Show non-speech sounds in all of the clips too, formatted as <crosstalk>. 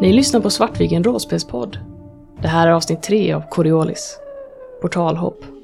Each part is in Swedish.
Ni lyssnar på Svartviken Råspelspodd. Det här är avsnitt tre av Coriolis. Portalhopp.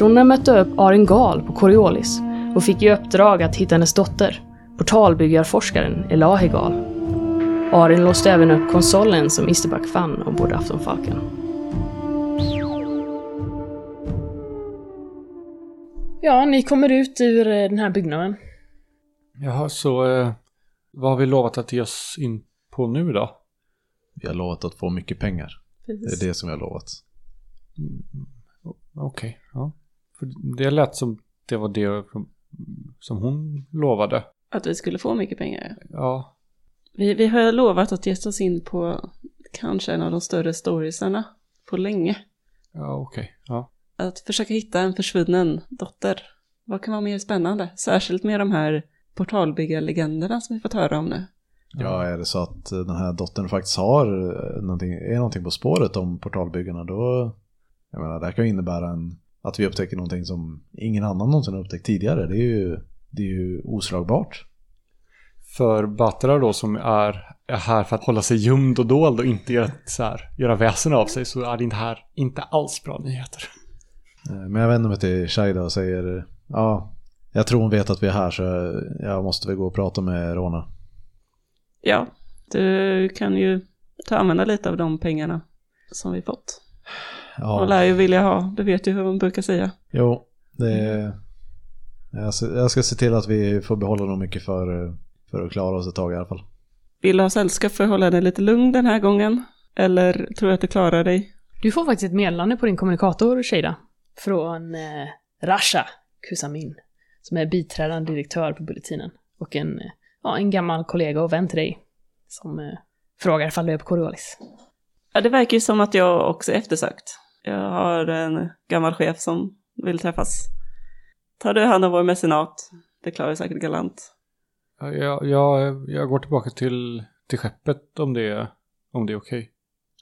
Rollpersonerna mötte upp Arin Gal på Coriolis och fick i uppdrag att hitta hennes dotter, portalbyggarforskaren Elahi Gal. Arin låste även upp konsolen som Isterback fann ombord Aftonfalken. Ja, ni kommer ut ur eh, den här byggnaden. Jaha, så eh, vad har vi lovat att ge oss in på nu då? Vi har lovat att få mycket pengar. Det är det som vi har lovat. Mm, Okej, ja. För det lät som det var det som, hon lovade. Att vi skulle få mycket pengar. Ja, Vi, vi har lovat att ge oss in på kanske en av de större storiesarna på länge. ja okej, ja. Att försöka hitta en försvunnen dotter. Vad kan vara mer spännande? Särskilt med de här portalbyggarlegenderna som vi fått höra om nu. Ja, är det så att eh, den här dottern faktiskt har eh, någonting, är någonting på spåret om portalbyggarna då, jag menar, det här kan ju innebära en, att vi upptäcker någonting som ingen annan någonsin har upptäckt tidigare. Det är ju, det är ju oslagbart. För Batra då som är, är här för att hålla sig gömd och dold och inte göra, så här, göra väsen av sig så är det inte här inte alls bra nyheter. Eh, Men jag vänder mig till Shaida och säger, ja, jag tror hon vet att vi är här så jag måste väl gå och prata med Rona. Ja, du kan ju ta använda lite av de pengarna som vi fått. Ja, lär ju vilja ha, du vet ju hur man brukar säga. jo, det är, jag ska, jag ska se till att vi får behålla dem mycket för, för att klara oss ett tag i alla fall. Vill du ha sällskap för att hålla dig lite lugn den här gången? Eller tror du att du klarar dig? Du får faktiskt ett meddelande på din kommunikator, Shada. Från eh, Rasha Kusamin. Som är biträdande direktör på Bulletinen. Och en, eh, ja, en gammal kollega och vän till dig. Som eh, frågar ifall du är på Coriolis. Ja, det verkar ju som att jag också är eftersökt. Jag har en gammal chef som vill träffas. Tar du hand om vår mecenat? Det klarar jag säkert galant. Ja, Jag, jag, jag går tillbaka till, till skeppet om det, om det är okej.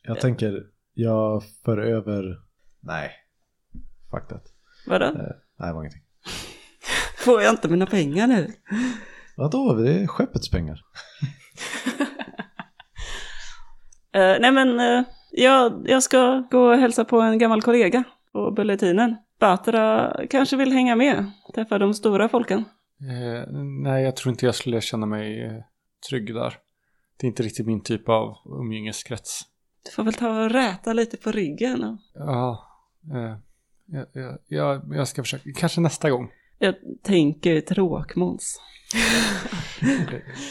Jag tänker, jag för över... Nej. Fuck that. Vadå? Eh, nej, det var ingenting. <laughs> Får jag inte mina pengar nu? Vadå? Det är skeppets pengar. <laughs> Eh, nej men, uh, jag, jag ska gå och hälsa på en gammal kollega på Bulletinen. Batra kanske vill hänga med, träffa de stora folken. Eh, nej, jag tror inte jag skulle känna mig eh, trygg där. Det är inte riktigt min typ av umgängeskrets. Du får väl ta och räta lite på ryggen. Och... Ja, eh, jag, jag, jag, jag ska försöka. Kanske nästa gång. Jag tänker tråkmåns.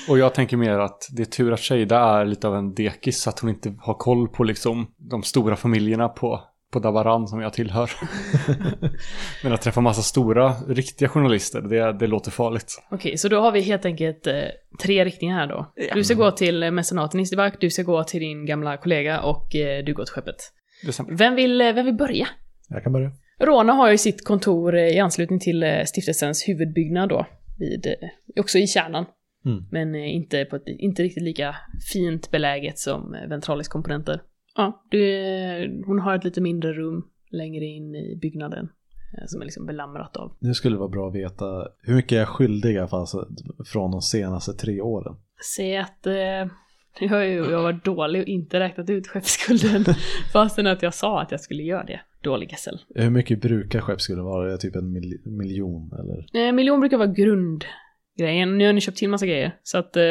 Och jag tänker mer att det är tur att Shada är lite av en dekis så att hon inte har koll på liksom de stora familjerna på, på Dabaran som jag tillhör. <laughs> Men att träffa massa stora, riktiga journalister, det, det låter farligt. Okej, så då har vi helt enkelt eh, tre riktningar här då. Ja. Du ska gå till mecenaten Isterback, du ska gå till din gamla kollega och eh, du går till skeppet. Vem vill, eh, vem vill börja? Jag kan börja. Rona har ju sitt kontor eh, i anslutning till eh, stiftelsens huvudbyggnad då. Vid, eh, också i kärnan. Mm. Men inte, på ett, inte riktigt lika fint beläget som Ventralis komponenter. Ja, du, eh, hon har ett lite mindre rum längre in i byggnaden. Som är liksom belamrat av. Nu skulle det vara bra att veta hur mycket jag är skyldig alltså, från de senaste tre åren. Se att eh, <laughs> ju jag varit dålig och inte räknat ut skeppsskulden. <laughs> fastän att jag sa att jag skulle göra det. Dålig SL. Hur mycket brukar skeppsskulden vara? Är det typ en mil miljon eller? Eh, miljon brukar vara grundgrejen. Nu har ni köpt till massa grejer. Så att, eh,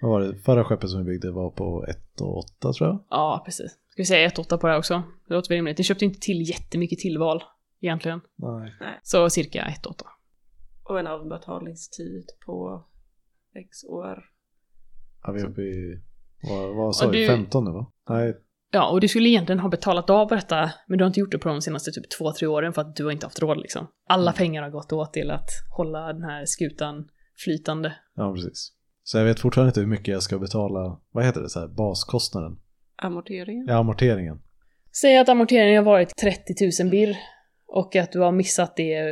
Vad var det? Förra skeppet som vi byggde var på 1 och 8 tror jag. ja precis. Ska vi säga 1,8 på det här också? Det låter väl rimligt. Ni köpte inte till jättemycket tillval egentligen. Nej. Så cirka 1,8. Och en avbetalningstid på X år. Ja, vi är uppe i, vad, vad sa Och vi, du- 15 nu va? Nej, Ja, och du skulle egentligen ha betalat av detta, men du har inte gjort det på de senaste typ två, tre åren för att du har inte haft råd liksom. Alla pengar har gått åt till att hålla den här skutan flytande. ja precis. Så jag vet fortfarande inte hur mycket jag ska betala, vad heter det, så här, baskostnaden? Amorteringen. Ja, amorteringen. Säg att amorteringen har varit 30 000 birr Och att du har missat det...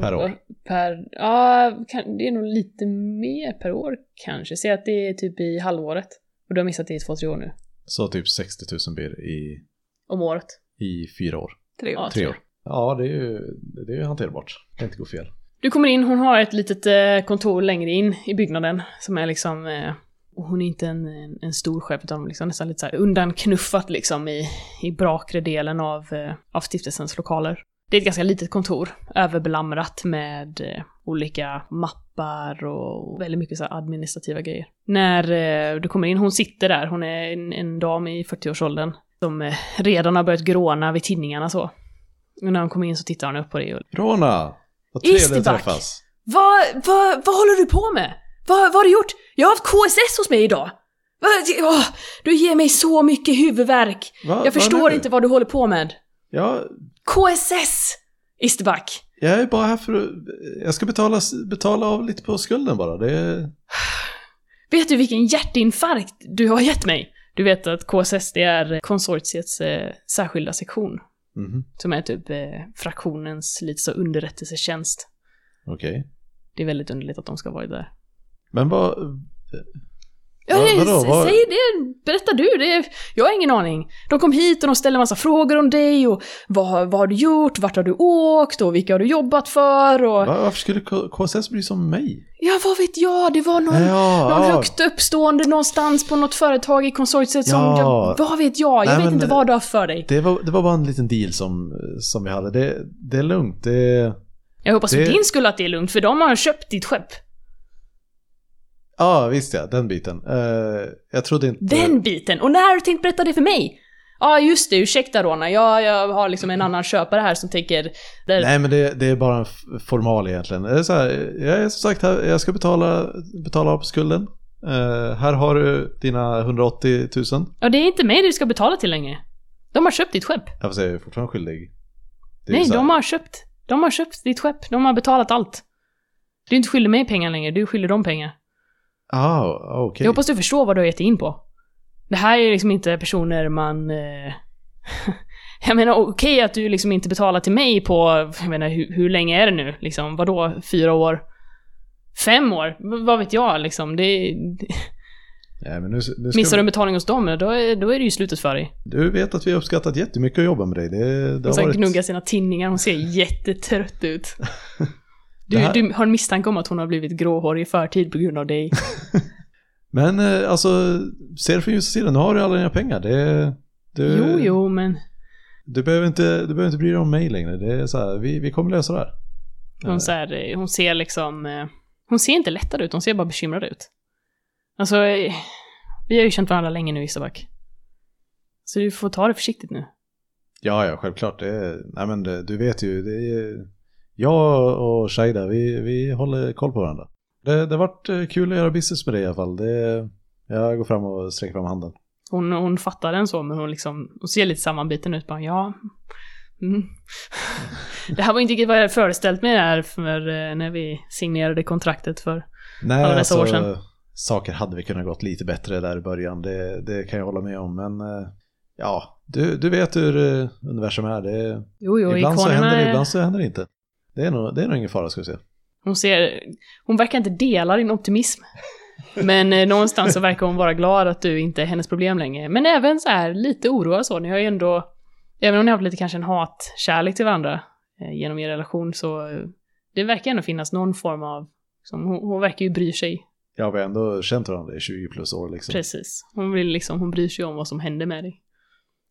Per år. Per, ja, det är nog lite mer per år kanske. Säg att det är typ i halvåret. Och du har missat det i två, tre år nu. Så typ 60 000 bir i, Om året. i fyra år. Tre år. Ja, Tre år. Ja, det är ju, det är ju hanterbart. Det kan inte gå fel. Du kommer in, hon har ett litet eh, kontor längre in i byggnaden som är liksom... Eh, och hon är inte en, en, en stor chef utan liksom nästan lite så här undanknuffat liksom i, i brakre delen av, eh, av stiftelsens lokaler. Det är ett ganska litet kontor, överbelamrat med olika mappar och väldigt mycket så administrativa grejer. När eh, du kommer in, hon sitter där, hon är en, en dam i 40-årsåldern som eh, redan har börjat gråna vid tinningarna så. Och när hon kommer in så tittar hon upp på dig och Rona! Vad trevligt att träffas. vad, vad, vad håller du på med? Vad, vad har du gjort? Jag har haft KSS hos mig idag. Åh, du ger mig så mycket huvudvärk. Va, Jag förstår inte vad du håller på med. Ja, KSS! Isterback. Jag är bara här för att... Jag ska betala, betala av lite på skulden bara. Det. Vet du vilken hjärtinfarkt du har gett mig? Du vet att KSS det är konsortiets eh, särskilda sektion. Mhm, Som är typ eh, fraktionens lite så underrättelsetjänst. Okej. Det är väldigt underligt att de ska vara där. Men vad... Ja, Va- vadå? Vad- Säg det, berätta du. Det, jag har ingen aning. De kom hit och de ställde massa frågor om dig och vad, vad har du gjort, vart har du åkt och vilka har du jobbat för och... Va, varför skulle K- KSS bry sig om mig? Ja, vad vet jag, det var någon, Ja, någon ja. högt uppstående någonstans på något företag i konsortiet som... Ja. Jag, vad vet jag? Jag Nej, vet men- inte vad du har för dig. Det var, det var bara en liten deal som, som vi hade. Det, det är lugnt. Det... Jag hoppas det- för din skull att det är lugnt, för de har köpt ditt skepp. Ja, visst ja. Den biten. Eh, jag trodde inte... Den biten! Och när har du tänkt berätta det för mig? Ja, just det, ursäkta Rona. Jag, jag har liksom en annan köpare här som tänker... Där, Nej, men det, det är bara en formal egentligen. Det är så här, jag är som sagt här, jag ska betala, betala av på skulden. Eh, här har du dina 180 000. Ja, det är inte mig du ska betala till längre. De har köpt ditt skepp. Får säga, jag är fortfarande skyldig. Är Nej, de har köpt. De har köpt ditt skepp. De har betalat allt. Du är inte skyldig mig pengar längre, du skyldig dem pengar. Ah, okej. Jag hoppas du förstår vad du har gett in på. Det här är liksom inte personer man... Eh... <laughs> jag menar okej att du liksom inte betalar till mig på, jag menar hur, hur länge är det nu? Liksom, vadå? Fyra år? Fem år? V- vad vet jag liksom? Det, <laughs> Nej, men nu, nu missar du en betalning hos dem, då är, då är det ju slutet för dig. Du vet att vi har uppskattat jättemycket att jobba med dig. Det, det Hon har varit... gnuggar sina tinningar, hon ser jättetrött ut. <laughs> Du, här- du har en misstanke om att hon har blivit gråhårig i förtid på grund av dig. <laughs> Men eh, alltså, se det från ljusa sidan. Nu har du alla dina pengar. Det, du, Jo, jo, men Du behöver, inte, du behöver inte bry dig om mig längre. Det är så här, vi, vi kommer lösa det här. hon, så här, eh, hon ser liksom... eh, Hon ser inte lättad ut, hon ser bara bekymrad ut. Alltså, eh, vi har ju känt varandra länge nu, Isterback. Så du får ta det försiktigt nu. Ja, ja, självklart. Det är, nej, men det, du vet ju, det är, jag och Shaida, vi, vi håller koll på varandra. Det, det har varit eh, kul att göra business med dig i alla fall. Det, jag går fram och sträcker fram handen. Hon, hon fattar den så, men hon liksom... Hon ser lite sammanbiten ut, bara ja... Mm. <laughs> Det här var inte riktigt vad jag hade föreställt mig där för eh, när vi signerade kontraktet för... Nej, Alla dessa alltså, år sedan. saker hade vi kunnat gått lite bättre där i början. Det, det kan jag hålla med om. Men eh, ja, du, du vet hur universum är. Det, Jo, jo, ibland så händer det, ibland så händer det inte. Det är nog, det är nog ingen fara ska vi se. Hon ser... Hon verkar inte dela din optimism. Men eh, någonstans så verkar hon vara glad att du inte är hennes problem längre. Men även så här lite oroad så. Ni har ju ändå... Även om ni har haft lite kanske en hatkärlek till varandra eh, genom er relation så... Eh, det verkar ändå finnas någon form av... Som, hon, hon verkar ju bry sig. Ja, vi har ändå känt varandra i 20 plus år liksom. Precis. Hon vill liksom... Hon bryr sig om vad som händer med dig.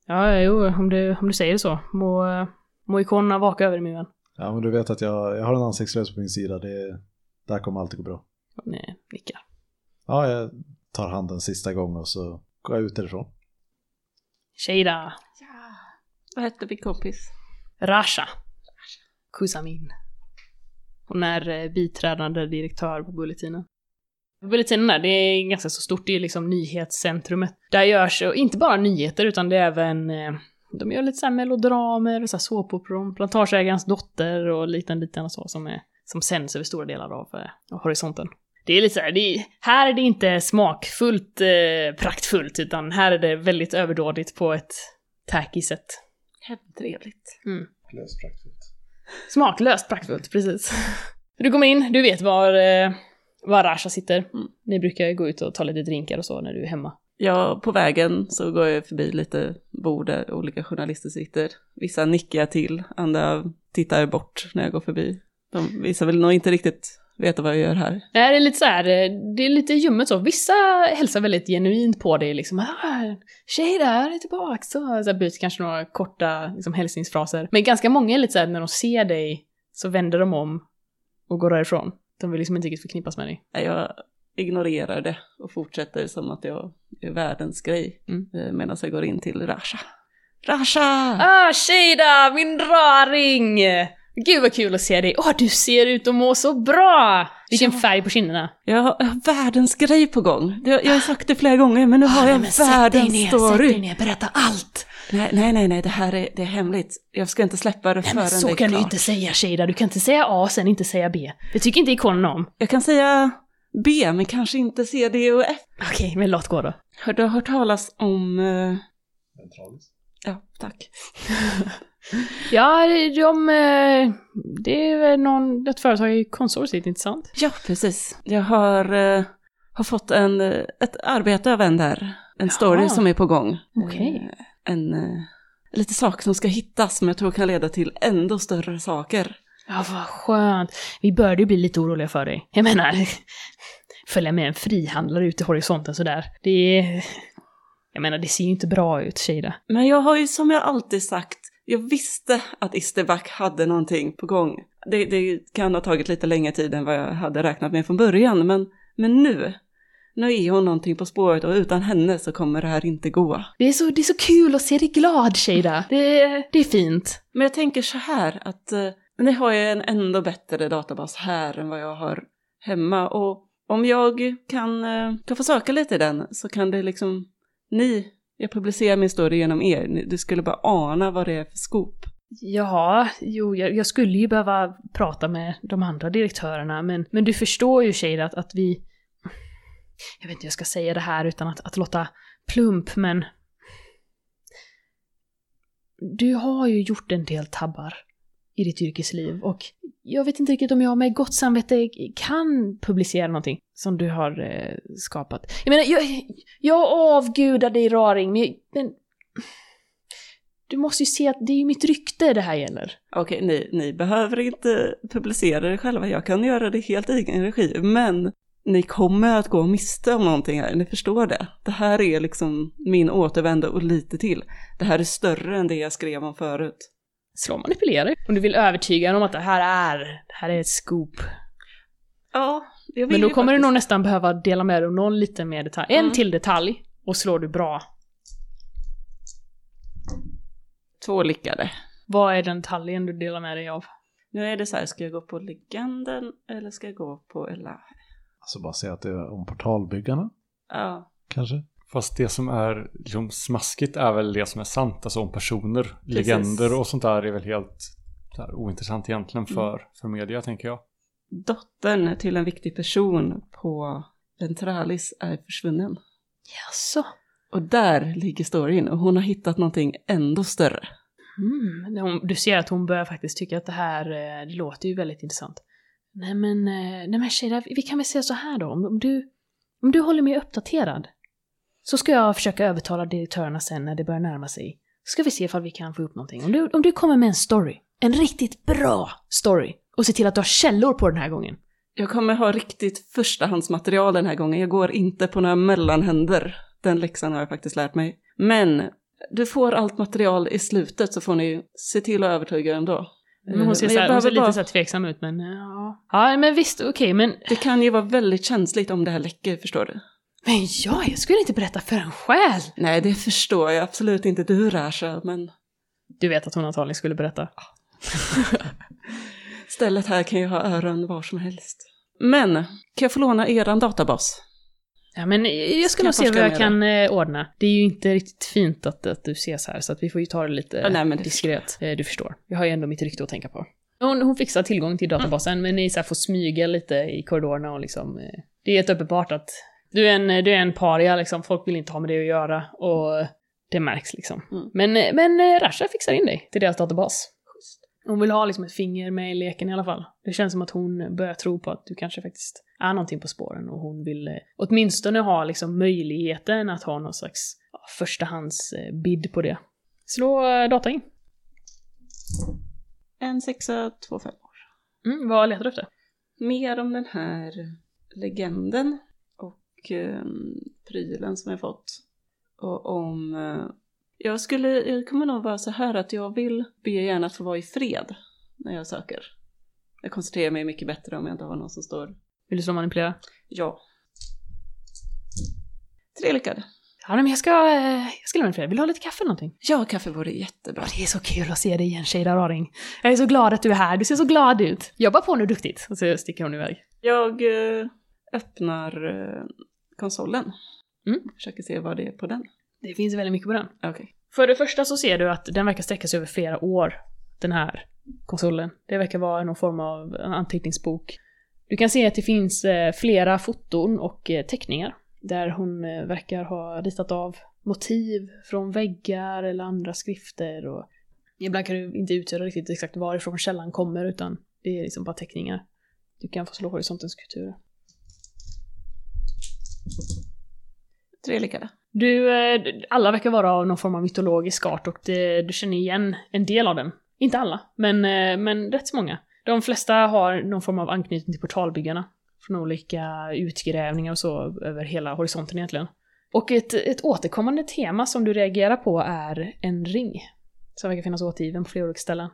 Ja, jo, om du, om du säger så. Må, eh, må ikonerna vaka över dig min vän. Ja, men du vet att jag, jag har en ansiktslös på min sida. Det, där kommer alltid gå bra. Nej, nickar. Ja, jag tar handen sista gången och så går jag ut därifrån. Sheida. Vad hette min kompis? Rasha. Kusamin. Hon är eh, biträdande direktör på Bulletinen. Bulletinen där, det är ganska så stort, det är liksom nyhetscentrumet. Där görs, inte bara nyheter, utan det är även, eh, de gör lite såhär melodramer, och så här såpoperor om plantageägarens dotter och liknande, liknande så som, är, som sänds över stora delar av, eh, av horisonten. Det är lite såhär, det är, här är det inte smakfullt, eh, praktfullt, utan här är det väldigt överdådigt på ett tacky sätt. Trevligt. Mm. Smaklöst praktfullt, precis. <laughs> Du kommer in, du vet var, eh, var Rasha sitter. Mm. Ni brukar gå ut och ta lite drinkar och så när du är hemma. Ja, på vägen så går jag förbi lite bord där olika journalister sitter. Vissa nickar jag till, andra tittar bort när jag går förbi. De vissa vill nog inte riktigt veta vad jag gör här. Nej, det är lite så här, det är lite ljummet så. Vissa hälsar väldigt genuint på dig liksom. Ah, tjej där är tillbaka. Så, så byter kanske några korta liksom, hälsningsfraser. Men ganska många är lite så här, när de ser dig så vänder de om och går därifrån. De vill liksom inte riktigt förknippas med dig. Jag ignorerar det och fortsätter som att jag är världens grej. Mm. eh, Medan jag går in till Rasha. Rasha! Ah, Shada, min raring! Gud vad kul att se dig. Åh, du ser ut att må så bra! Vilken Ja. färg på kinderna. Jag har, jag har världens grej på gång. Jag, jag har sagt det flera gånger, men nu har jag världens story. ner, berätta allt! Nej, nej, nej, nej, det här är, det är hemligt. Jag ska inte släppa det Nej, förrän men det så är kan du klart. inte säga Shada, du kan inte säga A sen inte säga B. Det tycker inte ikonen om. Jag kan säga B, men kanske inte C, D och F. Okej, men låt gå då. Har du hört talas om... eh, Ja, tack. <laughs> Ja, de... eh, Det är väl någon, ett företag i konsortiet, inte sant? Ja, precis. Jag har, eh, har fått en, ett arbete av en där. En story Jaha. som är på gång. Okej. Eh, En, lite saker som ska hittas som jag tror kan leda till ändå större saker. Ja, vad skönt. Vi började ju bli lite oroliga för dig. Jag menar, <laughs> följa med en frihandlare ut i horisonten sådär. Det är... Jag menar, det ser ju inte bra ut, Shada. Men jag har ju som jag alltid sagt, jag visste att Isterback hade någonting på gång. Det, det kan ha tagit lite längre tid än vad jag hade räknat med från början, men, men nu, nu är hon någonting på spåret och utan henne så kommer det här inte gå. Det är så, det är så kul att se dig glad, Shada. Det, det är fint. Men jag tänker så här att men ni har ju en ändå bättre databas här än vad jag har hemma. Och om jag kan, eh, kan få söka lite i den så kan det liksom, ni, jag publicerar min story genom er, du skulle bara ana vad det är för skop. Ja, jo, jag, jag skulle ju behöva prata med de andra direktörerna, men, men du förstår ju Shada att, att vi... Jag vet inte hur jag ska säga det här utan att, att låta plump, men... Du har ju gjort en del tabbar i ditt yrkesliv och jag vet inte riktigt om jag med gott samvete kan publicera någonting som du har eh, skapat. Jag menar, jag, jag avgudar dig raring, men, men du måste ju se att det är ju mitt rykte det här gäller. Okej, ni, ni behöver inte publicera det själva, jag kan göra det helt i egen regi, men ni kommer att gå miste om någonting här, ni förstår det. Det här är liksom min återvända och lite till. Det här är större än det jag skrev om förut. Slå manipulera. Om du vill övertyga om att det här är, det här är ett scoop. Ja, jag vill Men då kommer du faktiskt- nog nästan behöva dela med dig av någon lite mer detalj. En Mm. till detalj. Och slår du bra. Två lyckade. Vad är den detaljen du delar med dig av? Nu är det så här, ska jag gå på legenden eller ska jag gå på Ella? Alltså bara säga att det är om portalbyggarna, Ja, kanske. Fast det som är liksom smaskigt är väl det som är sant, alltså om personer. Precis. Legender och sånt där är väl helt här, ointressant egentligen för, för media tänker jag. dottern till en viktig person på Ventralis är försvunnen. Jaså? Och där ligger storyn och hon har hittat någonting ändå större. Mm. Du ser att hon börjar faktiskt tycka att det här eh, det låter ju väldigt intressant. Nej men, eh, nej men Shada, vi kan väl säga så här då. Om, om, du, om du håller mig uppdaterad så ska jag försöka övertala direktörerna sen när det börjar närma sig. Så ska vi se ifall vi kan få upp någonting. Om du, om du kommer med en story, en riktigt bra story, och se till att du har källor på den här gången. Jag kommer ha riktigt förstahandsmaterial den här gången. Jag går inte på några mellanhänder. Den läxan har jag faktiskt lärt mig. Men du får allt material i slutet så får ni se till att övertyga dem då. Men hon ser, Men så jag här, hon ser lite bara- så tveksam ut men eh, ja. Ja men visst, okej men... Det kan ju vara väldigt känsligt om det här läcker, förstår du? Men ja, jag skulle inte berätta för en själ! Nej, det förstår jag absolut inte du Rasha, men Du vet att hon antagligen skulle berätta. stället här kan ju ha öron var som helst. Men, kan jag få låna eran databas? Ja men jag ska nog jag se vad jag med kan eh, ordna. Det är ju inte riktigt fint att, att du ses här så att vi får ju ta det lite Ja, nej, men det diskret. Eh, Du förstår. Jag har ju ändå mitt rykte att tänka på. Hon, hon fixar tillgång till databasen men ni så här får smyga lite i korridorerna och liksom... eh, Det är helt uppenbart att du är en, du är en paria liksom. Folk vill inte ha med det att göra och det märks liksom. Mm. Men, men eh, Rasha fixar in dig till deras databas. Hon vill ha liksom ett finger med i leken i alla fall. Det känns som att hon börjar tro på att du kanske faktiskt är någonting på spåren och hon vill eh, åtminstone ha liksom möjligheten att ha någon slags ja, förstahands eh, på det. Slå eh, data in. En sexa, två femmor. Mm, vad letar du efter? Mer om den här legenden eh, prylen som jag fått. Och om... Eh, jag skulle, jag kommer nog vara så här att jag vill be gärna att få vara i fred när jag söker. Jag koncentrerar mig mycket bättre om jag inte har någon som står Vill du slå manipulera? ja. Tre lyckade. Ja, men jag ska, eh, jag ska lämna för dig. Vill du ha lite kaffe eller någonting? Ja, kaffe vore jättebra. Det är så kul att se dig igen, Shada Raring. Jag är så glad att du är här. Du ser så glad ut. Jobba på nu duktigt. Och så sticker hon iväg. Jag eh, öppnar eh, konsolen. Mm. Försöker se vad det är på den. Det finns väldigt mycket på den. Okej. För det första så ser du att den verkar sträcka sig över flera år, den här konsolen. Det verkar vara någon form av anteckningsbok. Du kan se att det finns eh, flera foton och eh, teckningar där hon verkar ha ritat av motiv från väggar eller andra skrifter och ibland kan du inte utgöra riktigt exakt varifrån källan kommer utan det är liksom bara teckningar. Du kan få slå horisontens kulturer. Tre lyckade. Du, eh, alla verkar vara av någon form av mytologisk art och det, du känner igen en del av dem. Inte alla, men, eh, men rätt så många. De flesta har någon form av anknytning till portalbyggarna. Från olika utgrävningar och så över hela horisonten egentligen. Och ett, ett återkommande tema som du reagerar på är en ring. Som verkar finnas återgiven på flera olika ställen.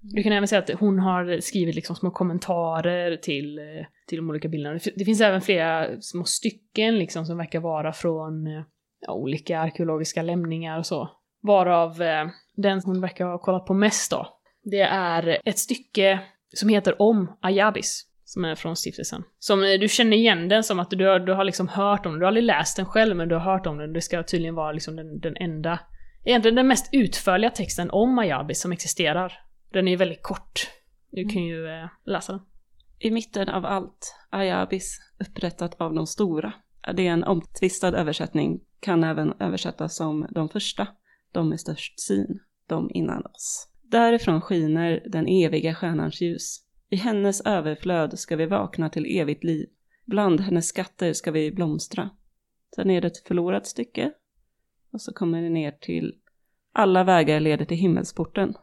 Du kan även säga att hon har skrivit liksom små kommentarer till, eh, till de olika bilderna. Det finns även flera små stycken liksom som verkar vara från ja, olika arkeologiska lämningar och så. Varav eh, den hon verkar ha kollat på mest då, det är ett stycke som heter Om Ayabis. Som är från stiftelsen. Som eh, du känner igen den som att du har, du har liksom hört om den. Du har aldrig läst den själv men du har hört om den. Det ska tydligen vara liksom den, den enda, egentligen den mest utförliga texten om Ayabis som existerar. Den är väldigt kort. Du kan ju eh, läsa den. I mitten av allt, Ayabis, upprättat av de stora. Det är en omtvistad översättning, kan även översättas som de första, de med störst syn, de innan oss. Därifrån skiner den eviga stjärnans ljus. I hennes överflöd ska vi vakna till evigt liv. Bland hennes skatter ska vi blomstra. Sen är det ett förlorat stycke. Och så kommer det ner till alla vägar leder till himmelsporten.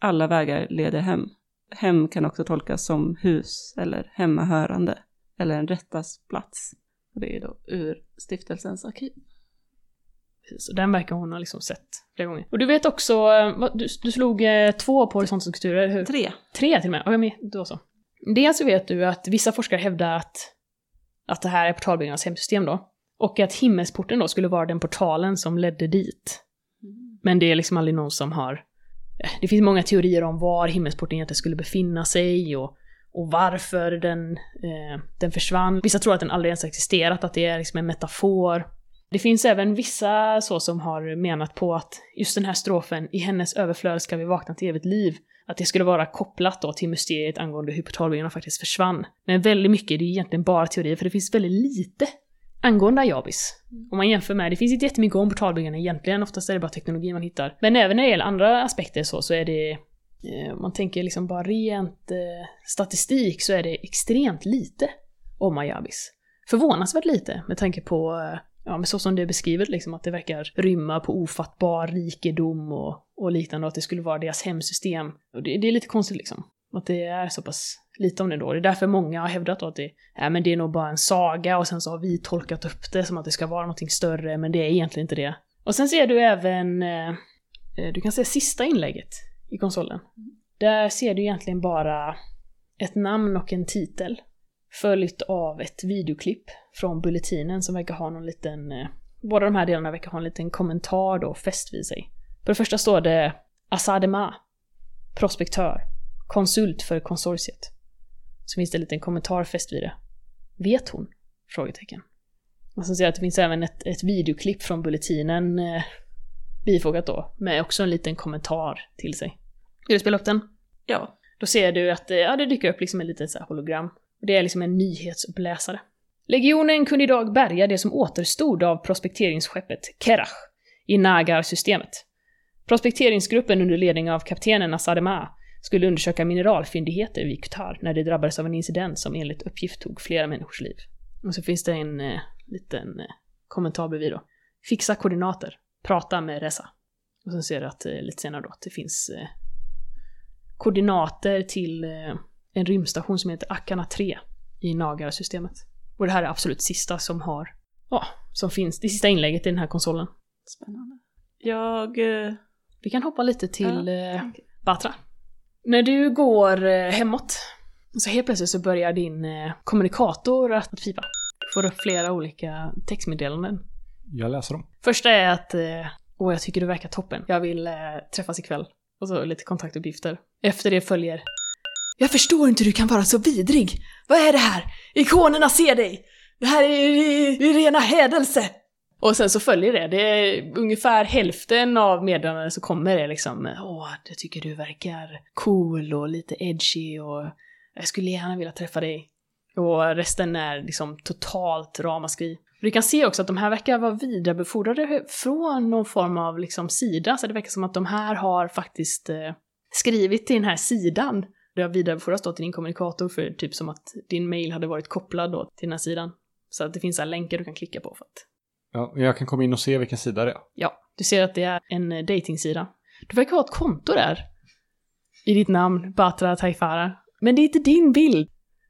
Alla vägar leder hem. Hem kan också tolkas som hus eller hemmahörande eller en rättas plats. Och det är då ur stiftelsens arkiv. Precis, och den verkar hon ha liksom sett flera gånger. Och du vet också, eh, du, du slog eh, två på horisontens hur? Tre. Tre till och med, ja, men då så. Dels så vet du att vissa forskare hävdar att, att det här är portalbyggarnas hemsystem då. Och att himmelsporten då skulle vara den portalen som ledde dit. Men det är liksom aldrig någon som har... Eh, det finns många teorier om var himmelsporten egentligen skulle befinna sig och, och varför den, eh, den försvann. Vissa tror att den aldrig ens existerat, att det är liksom en metafor. Det finns även vissa så som har menat på att just den här strofen “I hennes överflöd ska vi vakna till evigt liv” att det skulle vara kopplat då till mysteriet angående hur portalbyggarna faktiskt försvann. Men väldigt mycket, det är egentligen bara teorier, för det finns väldigt lite angående Ayabis. Om man jämför med, det finns inte jättemycket om portalbyggande egentligen, oftast är det bara teknologi man hittar. Men även när det gäller andra aspekter så, så är det, eh, om man tänker liksom bara rent eh, statistik, så är det extremt lite om Ayabis. Förvånansvärt lite med tanke på, eh, ja men så som det är beskrivet liksom, att det verkar rymma på ofattbar rikedom och, och liknande, och att det skulle vara deras hemsystem. Och det, det är lite konstigt liksom. Att det är så pass lite om det då. Det är därför många har hävdat att det, ja, men det är nog bara en saga och sen så har vi tolkat upp det som att det ska vara någonting större, men det är egentligen inte det. Och sen ser du även, eh, eh, du kan se sista inlägget i konsolen. Där ser du egentligen bara ett namn och en titel. Följt av ett videoklipp från Bulletinen som verkar ha någon liten, eh, båda de här delarna verkar ha en liten kommentar då fäst vid sig. För det första står det Asadema, prospektör, konsult för konsortiet. Så finns det en liten kommentar fäst vid det. Vet hon? Frågetecken. Och så ser jag att det finns även ett, ett videoklipp från Bulletinen eh, bifogat då, med också en liten kommentar till sig. Vill du spela upp den? Ja. Då ser du att eh, ja, det dyker upp liksom en litet så hologram. Det är liksom en nyhetsuppläsare. Legionen kunde idag bärga det som återstod av prospekteringsskeppet Kerach i Nagar-systemet. Prospekteringsgruppen under ledning av kaptenen Asadema skulle undersöka mineralfyndigheter vid Qatar när det drabbades av en incident som enligt uppgift tog flera människors liv. Och så finns det en eh, liten eh, kommentar bredvid då. Fixa koordinater. Prata med Reza. Och sen ser du att eh, lite senare då att det finns eh, koordinater till eh, en rymdstation som heter Akana 3 i Nagara-systemet. Och det här är absolut sista som har, ja, som finns, det sista inlägget i den här konsolen. Spännande. Jag... eh, Vi kan hoppa lite till eh, tänker- Batra. När du går eh, hemåt, så helt plötsligt så börjar din eh, kommunikator att pipa. Får upp flera olika textmeddelanden. Jag läser dem. Första är att, eh, åh jag tycker du verkar toppen. Jag vill eh, träffas ikväll. Och så lite kontaktuppgifter. Efter det följer Jag förstår inte hur du kan vara så vidrig. Vad är det här? Ikonerna ser dig! Det här är, är, är rena hädelse! Och sen så följer det. Det är ungefär hälften av meddelandena så kommer det liksom Åh, jag tycker du verkar cool och lite edgy och jag skulle gärna vilja träffa dig. Och resten är liksom totalt ramaskri. Du kan se också att de här verkar vara vidarebefordrade från någon form av liksom sida, så det verkar som att de här har faktiskt eh, skrivit till den här sidan. Det har vidarebefordrats då till din kommunikator för typ som att din mail hade varit kopplad då till den här sidan. Så att det finns här länkar du kan klicka på för att Ja, jag kan komma in och se vilken sida det är. Ja, du ser att det är en eh, datingsida. Du verkar ha ett konto där. I ditt namn, Batra Taifara. Men det är inte din bild.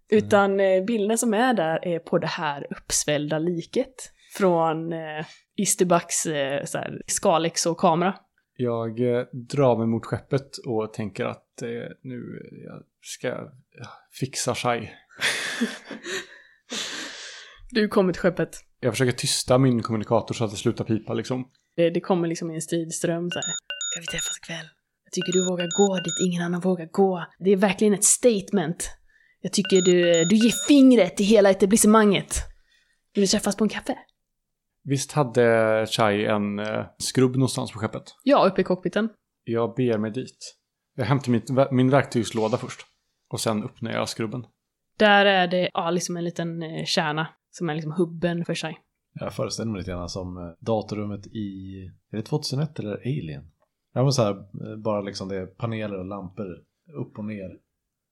Utan eh, bilden som är där är på det här uppsvällda liket. Från eh, Isterbacks eh, och kamera. Jag eh, drar mig mot skeppet och tänker att eh, nu jag ska ja, fixa Shai. <laughs> Du kommer till skeppet. Jag försöker tysta min kommunikator så att det slutar pipa liksom. Det, det kommer liksom i en stridström så här. Ska vi träffas ikväll? Jag tycker du vågar gå dit ingen annan vågar gå. Det är verkligen ett statement. Jag tycker du, du ger fingret till hela etablissemanget. Vill vi träffas på en kaffe? Visst hade Chai en eh, skrubb någonstans på skeppet? Ja, uppe i cockpiten. Jag beger mig dit. Jag hämtar mitt, min verktygslåda först. Och sen öppnar jag skrubben. Där är det ja, liksom en liten eh, kärna som är liksom hubben för sig. Jag föreställer mig lite grann som eh, datorrummet i, är det 2001 eller Alien? Ja men så här, eh, bara liksom det är paneler och lampor upp och ner.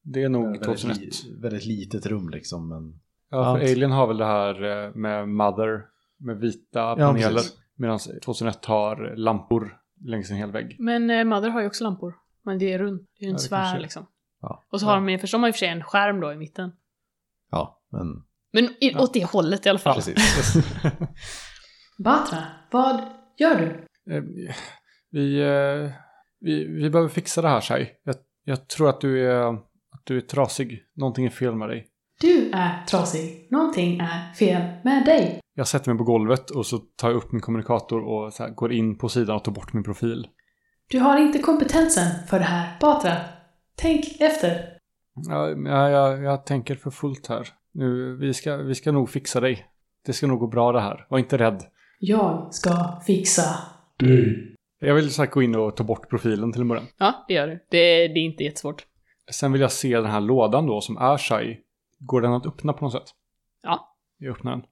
Det är nog väldigt, 2001. li, väldigt litet rum liksom men Ja, för Allt. Alien har väl det här eh, med Mother, med vita paneler. precis. Medan 2001 har lampor längs en hel vägg. Men eh, Mother har ju också lampor. Men det är runt. Det är ju en Ja, sfär kanske liksom. ja. Och så har de ju, först de har i och för sig en skärm då i mitten. Ja, men Men i, Ja. åt det hållet i alla fall. precis. <laughs> Batra, vad gör du? Eh, vi, eh, vi, vi behöver fixa det här, Shai. Jag, jag tror att du, är, att du är trasig. Någonting är fel med dig. Du är trasig. Någonting är fel med dig. Jag sätter mig på golvet och så tar jag upp min kommunikator och så här, går in på sidan och tar bort min profil. Du har inte kompetensen för det här, Batra. Tänk efter. Ja, jag, jag, jag tänker för fullt här. Nu, vi, ska, vi ska nog fixa dig. Det ska nog gå bra det här. Var inte rädd. Jag ska fixa. Jag vill så gå in och ta bort profilen till en början. Ja, det gör du. Det, det är inte jättesvårt. Sen vill jag se den här lådan då som är Shai. Går den att öppna på något sätt? Ja. Jag öppnar den.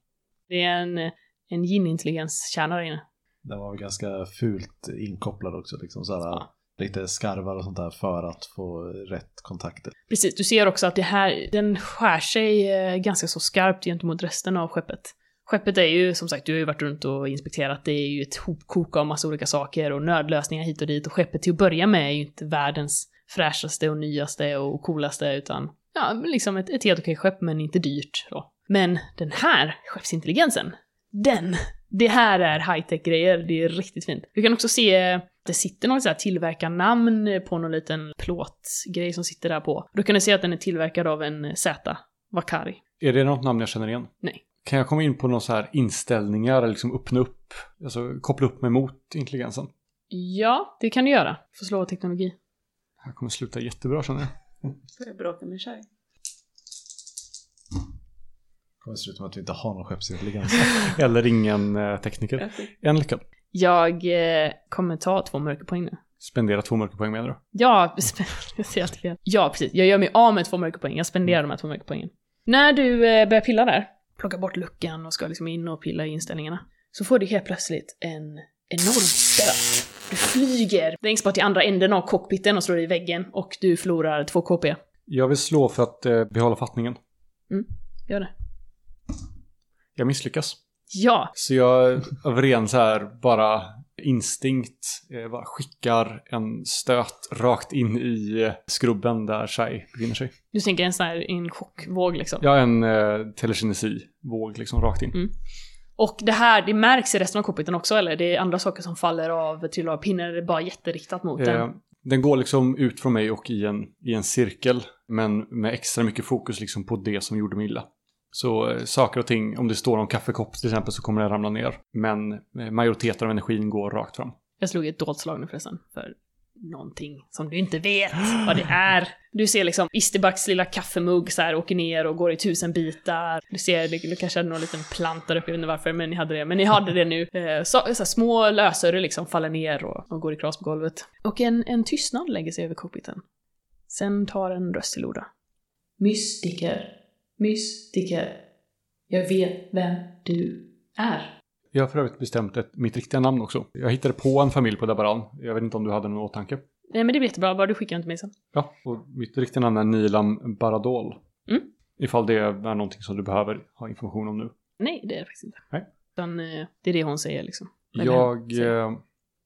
Det är en, en yin-intelligenskärna där inne. Den var ganska fult inkopplad också liksom så här, Ja lite skarvar och sånt där för att få rätt kontakter. Precis, du ser också att det här, den skär sig eh, ganska så skarpt gentemot resten av skeppet. Skeppet är ju, som sagt, du har ju varit runt och inspekterat, det är ju ett hopkok av massa olika saker och nödlösningar hit och dit och skeppet till att börja med är ju inte världens fräschaste och nyaste och coolaste utan, ja, liksom ett, ett helt okej skepp men inte dyrt då. Men den här skeppsintelligensen, den, det här är high-tech grejer, det är riktigt fint. Du kan också se eh, det sitter något så här tillverkarnamn på någon liten plåtgrej som sitter där på. Då kan du se att den är tillverkad av en Z, Vakari. Är det något namn jag känner igen? Nej. Kan jag komma in på några så här inställningar eller liksom öppna upp, alltså koppla upp mig mot intelligensen? Ja, det kan du göra. Får slå teknologi. Det här kommer sluta jättebra känner jag. Får jag bråka med Shai? Det kommer sluta med att vi inte har någon skeppsintelligens. Eller ingen eh, tekniker. En lyckad. Jag eh, kommer ta två mörkerpoäng nu. Spendera två mörkerpoäng menar du? Ja, <laughs> jag ser alltid fel. Ja, precis. Jag gör mig av med två mörkerpoäng. Jag spenderar de här två mörkerpoängen. När du eh, börjar pilla där, plocka bort luckan och ska liksom in och pilla i inställningarna, så får du helt plötsligt en enorm stöt. Du flyger längst bort till andra änden av cockpiten och slår i väggen och du förlorar 2 KP. Jag vill slå för att eh, behålla fattningen. Gör det. Jag misslyckas. Ja! Så jag av ren så här bara instinkt eh, bara skickar en stöt rakt in i skrubben där Shai befinner sig. Du tänker en sån här en chockvåg liksom. Har en eh, telekinesi-våg liksom rakt in. Mm. Och det här, det märks i resten av cockpiten också eller? Det är andra saker som faller av, trillar av det bara jätteriktat mot Eh, den? den går liksom ut från mig och i en, i en cirkel. Men med extra mycket fokus liksom på det som gjorde mig illa. Så eh, saker och ting, om det står någon kaffekopp till exempel så kommer den ramla ner. Men eh, majoriteten av energin går rakt fram. Jag slog ett dolt slag nu förresten, för någonting som du inte vet vad det är. Du ser liksom Isterbacks lilla kaffemugg så här åker ner och går i tusen bitar. Du ser, du, du kanske hade någon liten plant där uppe, jag vet inte varför, men ni hade det. Men ni hade det nu. Eh, Så, så här, små lösöre liksom faller ner och, och går i kras på golvet. Och en, en tystnad lägger sig över cockpiten. Sen tar en röst till orda. Mystiker. Mystiker. Jag vet vem du är. Jag har för övrigt bestämt ett, mitt riktiga namn också. Jag hittade på en familj på Dabaran. Jag vet inte om du hade någon åtanke. Nej men det blir jättebra, bara du skickar den till mig sen. Ja, och mitt riktiga namn är Nilam Baradol. Mm. Ifall det är någonting som du behöver ha information om nu. Nej, det är det faktiskt inte. Nej. Utan eh, det är det hon säger liksom. Eller Jag säger. eh,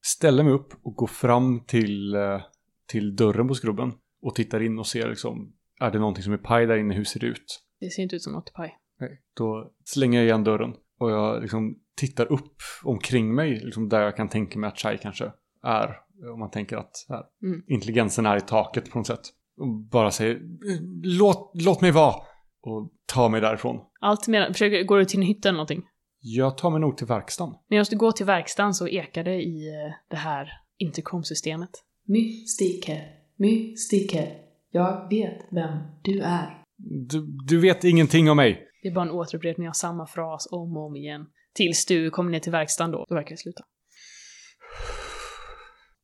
ställer mig upp och går fram till, eh, till dörren på skrubben och tittar in och ser liksom, är det någonting som är paj där inne, hur ser det ut? Det ser inte ut som något paj. Nej. Då slänger jag igen dörren och jag liksom tittar upp omkring mig, liksom där jag kan tänka mig att Chai kanske är. Om man tänker att här, Mm. intelligensen är i taket på något sätt. Och bara säger låt, låt mig vara och ta mig därifrån. Allt medan, försöker, går du till en hytta eller någonting? Jag tar mig nog till verkstaden. Medan du går till verkstaden så ekar det i eh, det här intercomsystemet. Mystiker, mystiker, jag vet vem du är. Du, du vet ingenting om mig. Det är bara en återupprepning av samma fras om och om igen. Tills du kommer ner till verkstaden då, då verkar det sluta.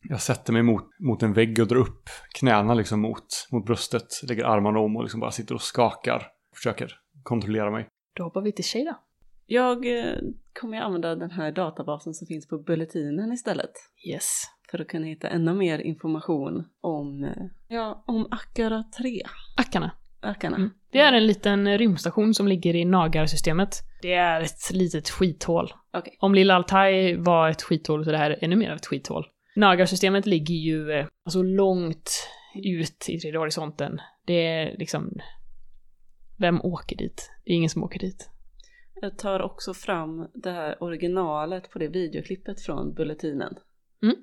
Jag sätter mig mot, mot en vägg och drar upp knäna liksom mot, mot bröstet. Lägger armarna om och liksom bara sitter och skakar. Försöker kontrollera mig. Då hoppar vi till Shada. Jag eh, kommer att använda den här databasen som finns på bulletinen istället. Yes. För att kunna hitta ännu mer information om, eh, ja, om Akara 3. Ackarna. Ökarna. Mm. Det är en liten rymdstation som ligger i Nagar-systemet. Det är ett litet skithål. Okej. Om Lilla Altai var ett skithål så är det här ännu mer av ett skithål. Nagar-systemet ligger ju eh, alltså långt ut i tredje horisonten. Det är liksom... Vem åker dit? Det är ingen som åker dit. Jag tar också fram det här originalet på det videoklippet från bulletinen. Mm.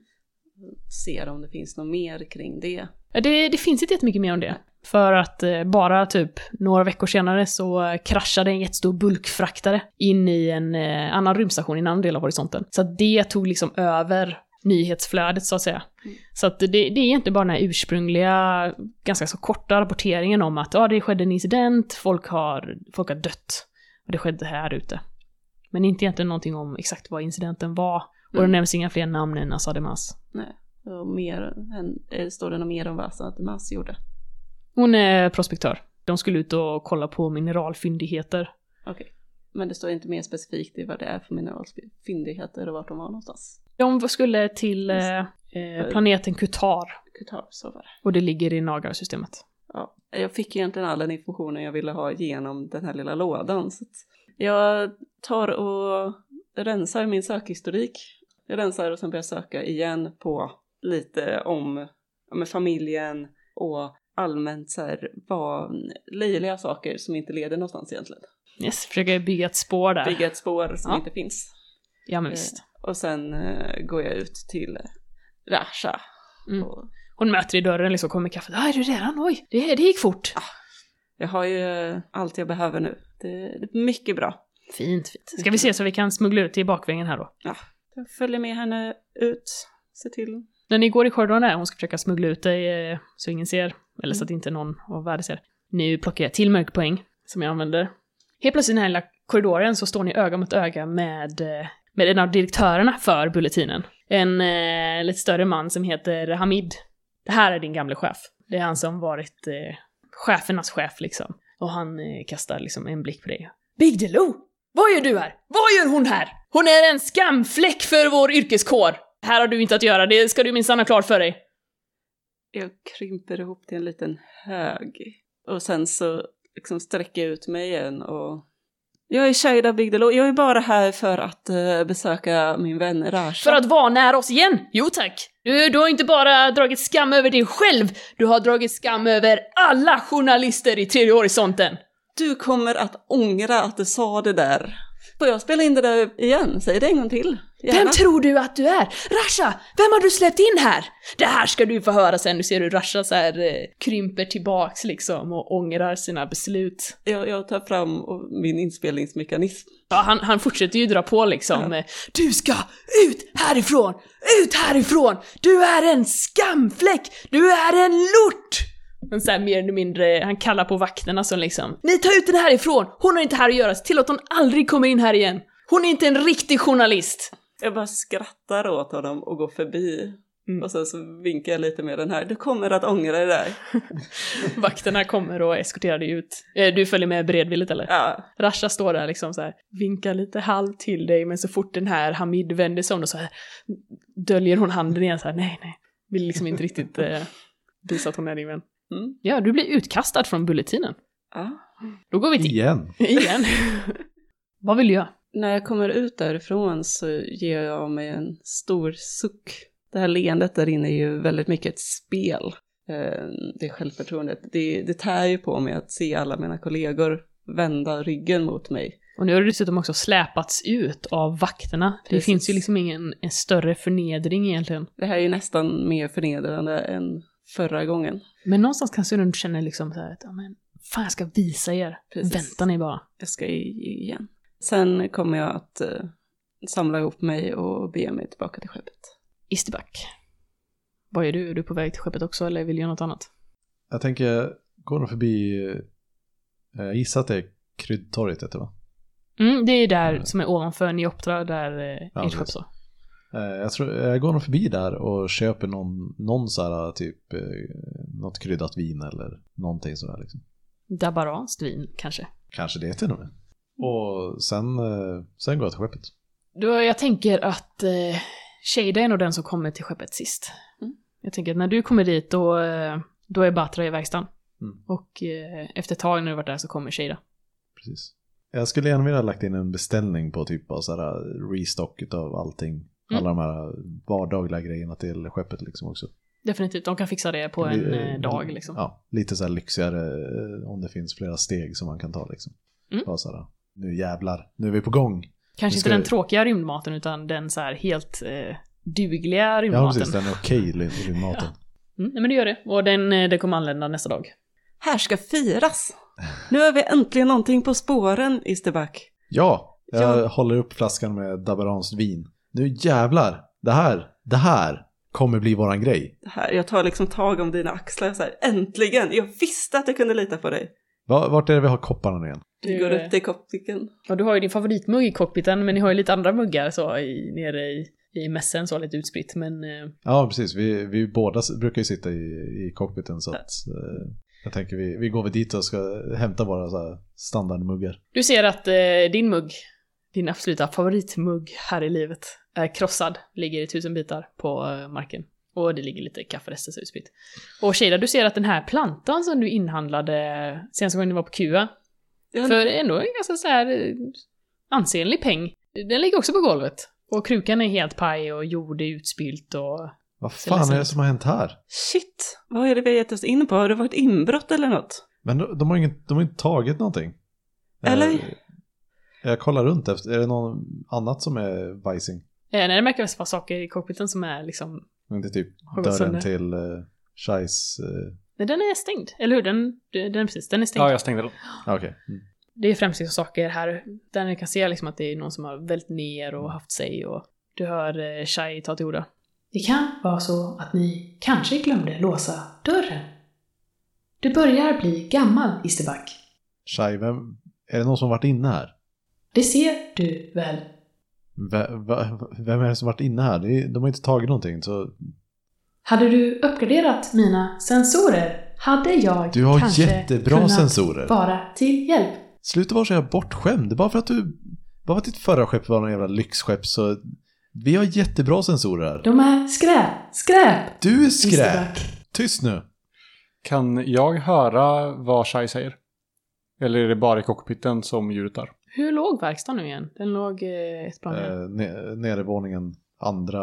Ser om det finns något mer kring det. Det, det finns inte jättemycket mer om det. För att eh, bara typ några veckor senare så kraschade en jättestor bulkfraktare in i en eh, annan rymdstation i en annan del av horisonten. Så det tog liksom över nyhetsflödet så att säga. Mm. Så att det, det är egentligen bara den här ursprungliga, ganska så korta rapporteringen om att ja, det skedde en incident, folk har, folk har dött. Och det skedde här ute. Men inte egentligen någonting om exakt vad incidenten var. Och det Mm. nämns inga fler namn än Assad Mas. Nej. Och mer, eh, står det något mer om vad Assad Mas gjorde? Hon är prospektör. De skulle ut och kolla på mineralfyndigheter. Okej. Men det står inte mer specifikt i vad det är för mineralfyndigheter och vart de var någonstans. De skulle till eh, eh, planeten Kutar. Qatar, så var det. Och det ligger i Nagar-systemet. Ja, jag fick egentligen all den informationen jag ville ha genom den här lilla lådan. Så jag tar och rensar min sökhistorik. Jag rensar och sen börjar jag söka igen på lite om ja, familjen och allmänt så här vad löjliga saker som inte leder någonstans egentligen. Yes, försöker bygga ett spår där. Bygga ett spår som Ja. inte finns. Ja, men visst. Eh, och sen eh, går jag ut till Rasha. Mm. Och Hon möter i dörren liksom, kommer kaffet. Ah, är du redan? Oj, det, det gick fort. jag har ju eh, allt jag behöver nu. Det, det är mycket bra. Fint, fint. Ska vi se så vi kan smuggla ut till bakvägen här då? Jag följer med henne ut. Se till. När ni går i korridoren där, hon ska försöka smuggla ut dig så ingen ser, eller så att inte någon av värde ser. Nu plockar jag till mörkpoäng som jag använder. Helt plötsligt i den här lilla korridoren så står ni öga mot öga med, eh, med en av direktörerna för Bulletinen. En eh, lite större man som heter Hamid. Det här är din gamle chef. Det är han som varit eh, chefernas chef liksom. Och han eh, kastar liksom en blick på dig. Big Delo! Vad gör du här? Vad gör hon här? Hon är en skamfläck för vår yrkeskår! Här har du inte att göra, det ska du minsann ha klart för dig. Jag krymper ihop till en liten hög. Och sen så liksom sträcker jag ut mig igen och... Jag är Shaida Bigdelo, jag är bara här för att eh, besöka min vän Rasha. För att vara nära oss igen? Jo tack! Du, du har inte bara dragit skam över dig själv, du har dragit skam över alla journalister i tredje horisonten! Du kommer att ångra att du sa det där. Får jag spela in det där igen? Säg det en gång till. Gärna. Vem tror du att du är? Rasha! Vem har du släppt in här? Det här ska du få höra sen, du ser hur Rasha så här eh, krymper tillbaks liksom och ångrar sina beslut. jag, jag tar fram min inspelningsmekanism. Ja, han, han fortsätter ju dra på liksom. eh, Du ska ut härifrån! Ut härifrån! Du är en skamfläck! Du är en lort! Men så här, mer eller mindre, han kallar på vakterna som liksom Ni tar ut den härifrån! Hon har inte här att göra, till att hon aldrig kommer in här igen! Hon är inte en riktig journalist! Jag bara skrattar åt honom och går förbi. Mm. Och sen så vinkar jag lite med den här. Du kommer att ångra det där. <laughs> Vakterna kommer och eskorterar dig ut. Eh, Du följer med beredvilligt eller? Ja, Rasha står där liksom så här, vinkar lite halvt till dig, men så fort den här Hamid vänder sig om då så här, döljer hon handen igen så här, nej, nej. Vill liksom inte riktigt eh, visa att hon är din vän. Mm. Ja, du blir utkastad från bulletinen. ja. Då går vi till... Igen. Igen. <laughs> Vad vill du göra? När jag kommer ut därifrån så ger jag mig en stor suck. Det här leendet där inne är ju väldigt mycket ett spel. Eh, Det självförtroendet. Det, det tär ju på mig att se alla mina kollegor vända ryggen mot mig. Och nu har du dessutom också släpats ut av vakterna. Det Precis. finns ju liksom ingen en större förnedring egentligen. Det här är ju nästan mer förnedrande än förra gången. Men någonstans kanske du känner liksom så här att, ja men, fan jag ska visa er. Precis. Vänta ni bara. Jag ska igen. Sen kommer jag att eh, samla ihop mig och bege mig tillbaka till skeppet. Isterback. Vad är du? Är du på väg till skeppet också eller vill du göra något annat? Jag tänker, går de förbi, eh, jag gissar att det är kryddtorget heter det va? Mm, det är där Mm. som är ovanför Neoptra, där eh, Ja, ert skepp precis. Eh, Jag, tror, jag går nog förbi där och köper någon, någon så här typ eh, något kryddat vin eller någonting sådär liksom. Dabaranskt vin kanske. Kanske det till och med. Och sen, eh, sen går jag till skeppet. Då, jag tänker att eh, Shada är nog den som kommer till skeppet sist. Mm. Jag tänker att när du kommer dit då, eh, då är Batra i verkstaden. Mm. Och eh, efter ett tag när du varit där så kommer Shada. Precis. Jag skulle gärna vilja ha lagt in en beställning på typ av så här restock av allting. Alla de här vardagliga grejerna till skeppet liksom också. Definitivt, de kan fixa det på en Eh, eh, dag liksom. Ja, lite så här lyxigare eh, om det finns flera steg som man kan ta liksom. Mm. Bara så här, nu jävlar, nu är vi på gång. Kanske inte den tråkiga rymdmaten utan den så här helt eh, dugliga Ja, rymdmaten. precis, den är okej okay, maten. Mm, nej, men det gör det. Och den, eh, den kommer anlända nästa dag. Här ska firas! Nu har vi äntligen någonting på spåren, Isterback. Ja, jag Ja. håller upp flaskan med Daberanskt vin. Nu jävlar, det här, det här kommer bli våran grej. Det här, jag tar liksom tag om dina axlar så här. Äntligen! Jag visste att jag kunde lita på dig. Va- Vart är det vi har kopparna nu igen? Du går eh, upp till koppiken. Ja, du har ju din favoritmugg i cockpiten, men ni har ju lite andra muggar så i, nere i, i mässen så lite utspritt. Men eh, Ja, precis. Vi, vi båda brukar ju sitta i, i cockpiten så att eh, jag tänker vi, vi går väl dit och ska hämta våra så här standardmuggar. du ser att eh, din mugg, din absoluta favoritmugg här i livet, är krossad, ligger i tusen bitar på eh, marken. Och det ligger lite kafferester så utspritt. Och Shada, du ser att den här plantan som du inhandlade senaste gången du var på Kua, Ja, för ändå en ganska så här eh, ansenlig peng, den ligger också på golvet. Och krukan är helt paj och jord är utspillt och Vad fan är det som har hänt här? Shit! Vad är det vi har gett oss in på? Har det varit inbrott eller något? Men de, de, har, inget, de har inte tagit någonting. Eller? Eh, jag kollar runt efter, är det något annat som är Vicing? Eh, nej, det verkar vara saker i cockpiten som är liksom... Inte typ Har gått dörren sönder. till uh, Shais... eh, Nej, den är stängd. Eller hur? Den, den är precis, den är stängd. Ja, jag stängde den. ah, Okej. Mm. Det är främst liksom saker här där ni kan se liksom att det är någon som har vält ner och haft sig och du hör eh, Shai ta till orda. Det kan vara så att ni kanske glömde låsa dörren. Du börjar bli gammal, Isterback. Shai, vem, är det någon som varit inne här? Det ser du väl? Vem är det som varit inne här? De har inte tagit någonting så... Hade du uppgraderat mina sensorer hade jag Du har kanske jättebra kunnat sensorer. vara till hjälp. Sluta vara så jävla bortskämd. Bara för att du... Bara för att ditt förra skepp var någon jävla lyxskepp så... Vi har jättebra sensorer här. De är skräp! Skräp! Du är skräp! Tyst nu. Kan jag höra vad Shai säger? Eller är det bara i cockpiten som ljudet är? Hur låg verkstaden nu igen? Den låg eh, ett plan ner. Eh, ne- nedervåningen, andra...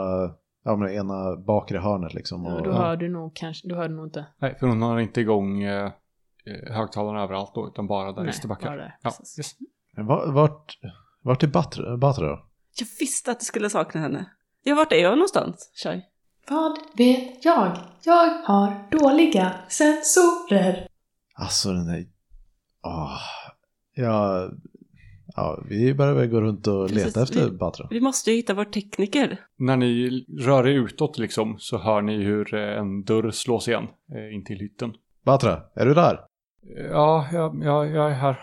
Ja men ena bakre hörnet liksom. Ja, Och, då ja. hör du nog kanske, du hör du nog inte. Nej, för hon har inte igång eh, eh, högtalarna överallt då, utan bara där i Nej, Isterbackar. bara där, Ja, yes. Vart, vart är Batra, Batra då? Jag visste att du skulle sakna henne. Ja, vart är jag någonstans, Shai? Vad vet jag? Jag har dåliga sensorer. Alltså den där... Åh. Ja, ja, vi börjar väl gå runt och Precis, leta efter vi- Batra. Vi måste ju hitta vår tekniker. När ni rör er utåt liksom så hör ni hur eh, en dörr slås igen eh, in till hytten. Batra, är du där? Ja, jag, jag, jag är här.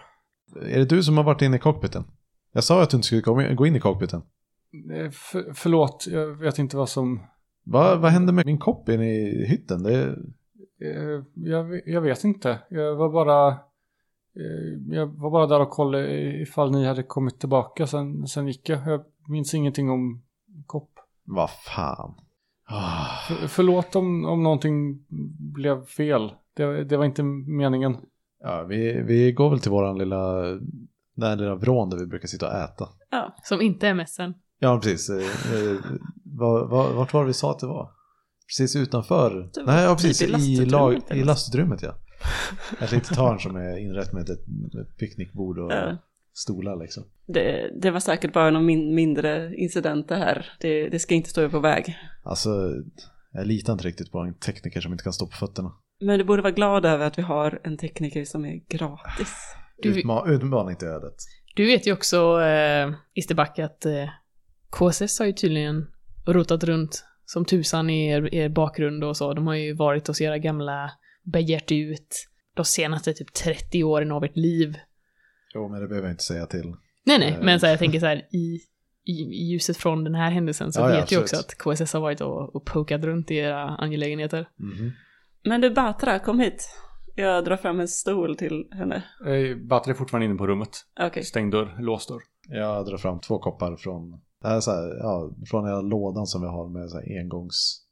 Är det du som har varit inne i cockpiten? Jag sa att du inte skulle gå in i cockpiten. Eh, För, förlåt, jag vet inte vad som... Va, vad hände med min kopp inne i hytten? Det, Eh, jag, jag vet inte. Jag var bara... eh, Jag var bara där och kollade ifall ni hade kommit tillbaka. Sen, sen gick jag. Jag minns ingenting om kopp. vad fan. Ah. För, förlåt om, om någonting blev fel. Det, det var inte meningen. Ja, vi, vi går väl till våran lilla, den här lilla vrån där vi brukar sitta och äta. Ja, Som inte är mässen. Ja, precis. Eh, eh, var, var, vart var det vi sa att det var? Precis utanför. Det var Nej, ja, typ precis. i I, lastutrymmet lag, I lastutrymmet, ja. <laughs> Ett litet hörn som är inrett med ett, ett picknickbord och Ja. stolar liksom. det, det var säkert bara någon min, mindre incident det här. Det, det ska inte stå på väg. Alltså, jag litar inte riktigt på en tekniker som inte kan stå på fötterna. Men du borde vara glad över att vi har en tekniker som är gratis. Du- Utma utmaning till ödet. Du vet ju också, eh, Isterback, att eh, KSS har ju tydligen rotat runt som tusan i er, er bakgrund och så. De har ju varit hos era gamla, begärt ut de senaste typ 30 åren av ert liv. Jo, men det behöver jag inte säga till. Nej, nej, Eh. men så här, jag tänker så här i, i, i ljuset från den här händelsen så Ja, ja, vet jag också att KSS har varit och, och pokat runt i era angelägenheter. Mhm. Men du Batra, kom hit. Jag drar fram en stol till henne. Eh, Batter är fortfarande inne på rummet. Okej. Stängd dörr, låst dörr. Jag drar fram två koppar från, det här är så här, ja, från den här lådan som vi har med så här engångs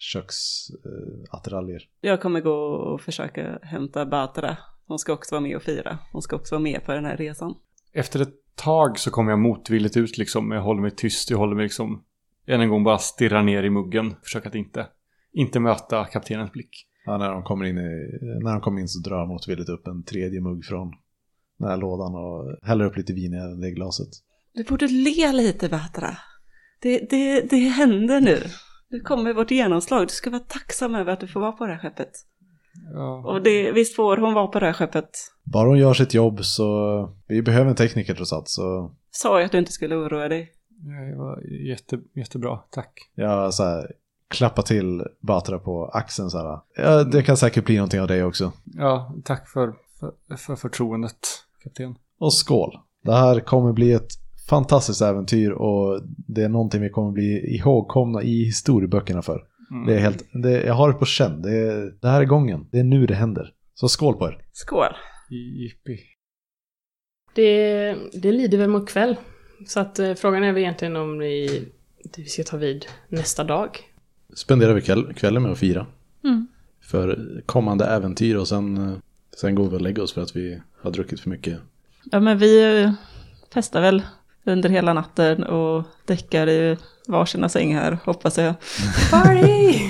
köksattiraljer. Jag kommer gå och försöka hämta Batra. Hon ska också vara med och fira. Hon ska också vara med på den här resan. Efter ett tag så kommer jag motvilligt ut liksom. Jag håller mig tyst, jag håller mig liksom än en gång bara stirra ner i muggen. Försöka att inte, inte möta kaptenens blick. Ja, när de kommer in, i, när de kommer in så drar jag motvilligt upp en tredje mugg från den här lådan och häller upp lite vin i det glaset. Du borde le lite Batra. Det, det, det händer nu. Nu kommer vårt genomslag. Du ska vara tacksam över att du får vara på det här skeppet. Ja, Och det, visst får hon vara på det här skeppet? Bara hon gör sitt jobb så, vi behöver en tekniker trots allt så Sa jag att du inte skulle oroa dig? det var jätte, jättebra, tack. jag så här, klappar till Batra på axeln så här. Ja, det kan säkert bli någonting av dig också. Ja, tack för, för, för förtroendet, kapten. Och skål! Det här kommer bli ett fantastiskt äventyr och det är någonting vi kommer bli ihågkomna i historieböckerna för. Mm. Det är helt, det, jag har det på känn. Det, är, det här är gången. Det är nu det händer. Så skål på er. Skål! Jippi. Det, det lider väl mot kväll. Så att eh, frågan är väl egentligen om vi, vi ska ta vid nästa dag. Spenderar vi kväll, kvällen med att fira. Mm. För kommande äventyr och sen, eh, sen går vi och lägger oss för att vi har druckit för mycket. Ja men vi eh, festar väl under hela natten och däckar i varsina sängar hoppas jag. Party!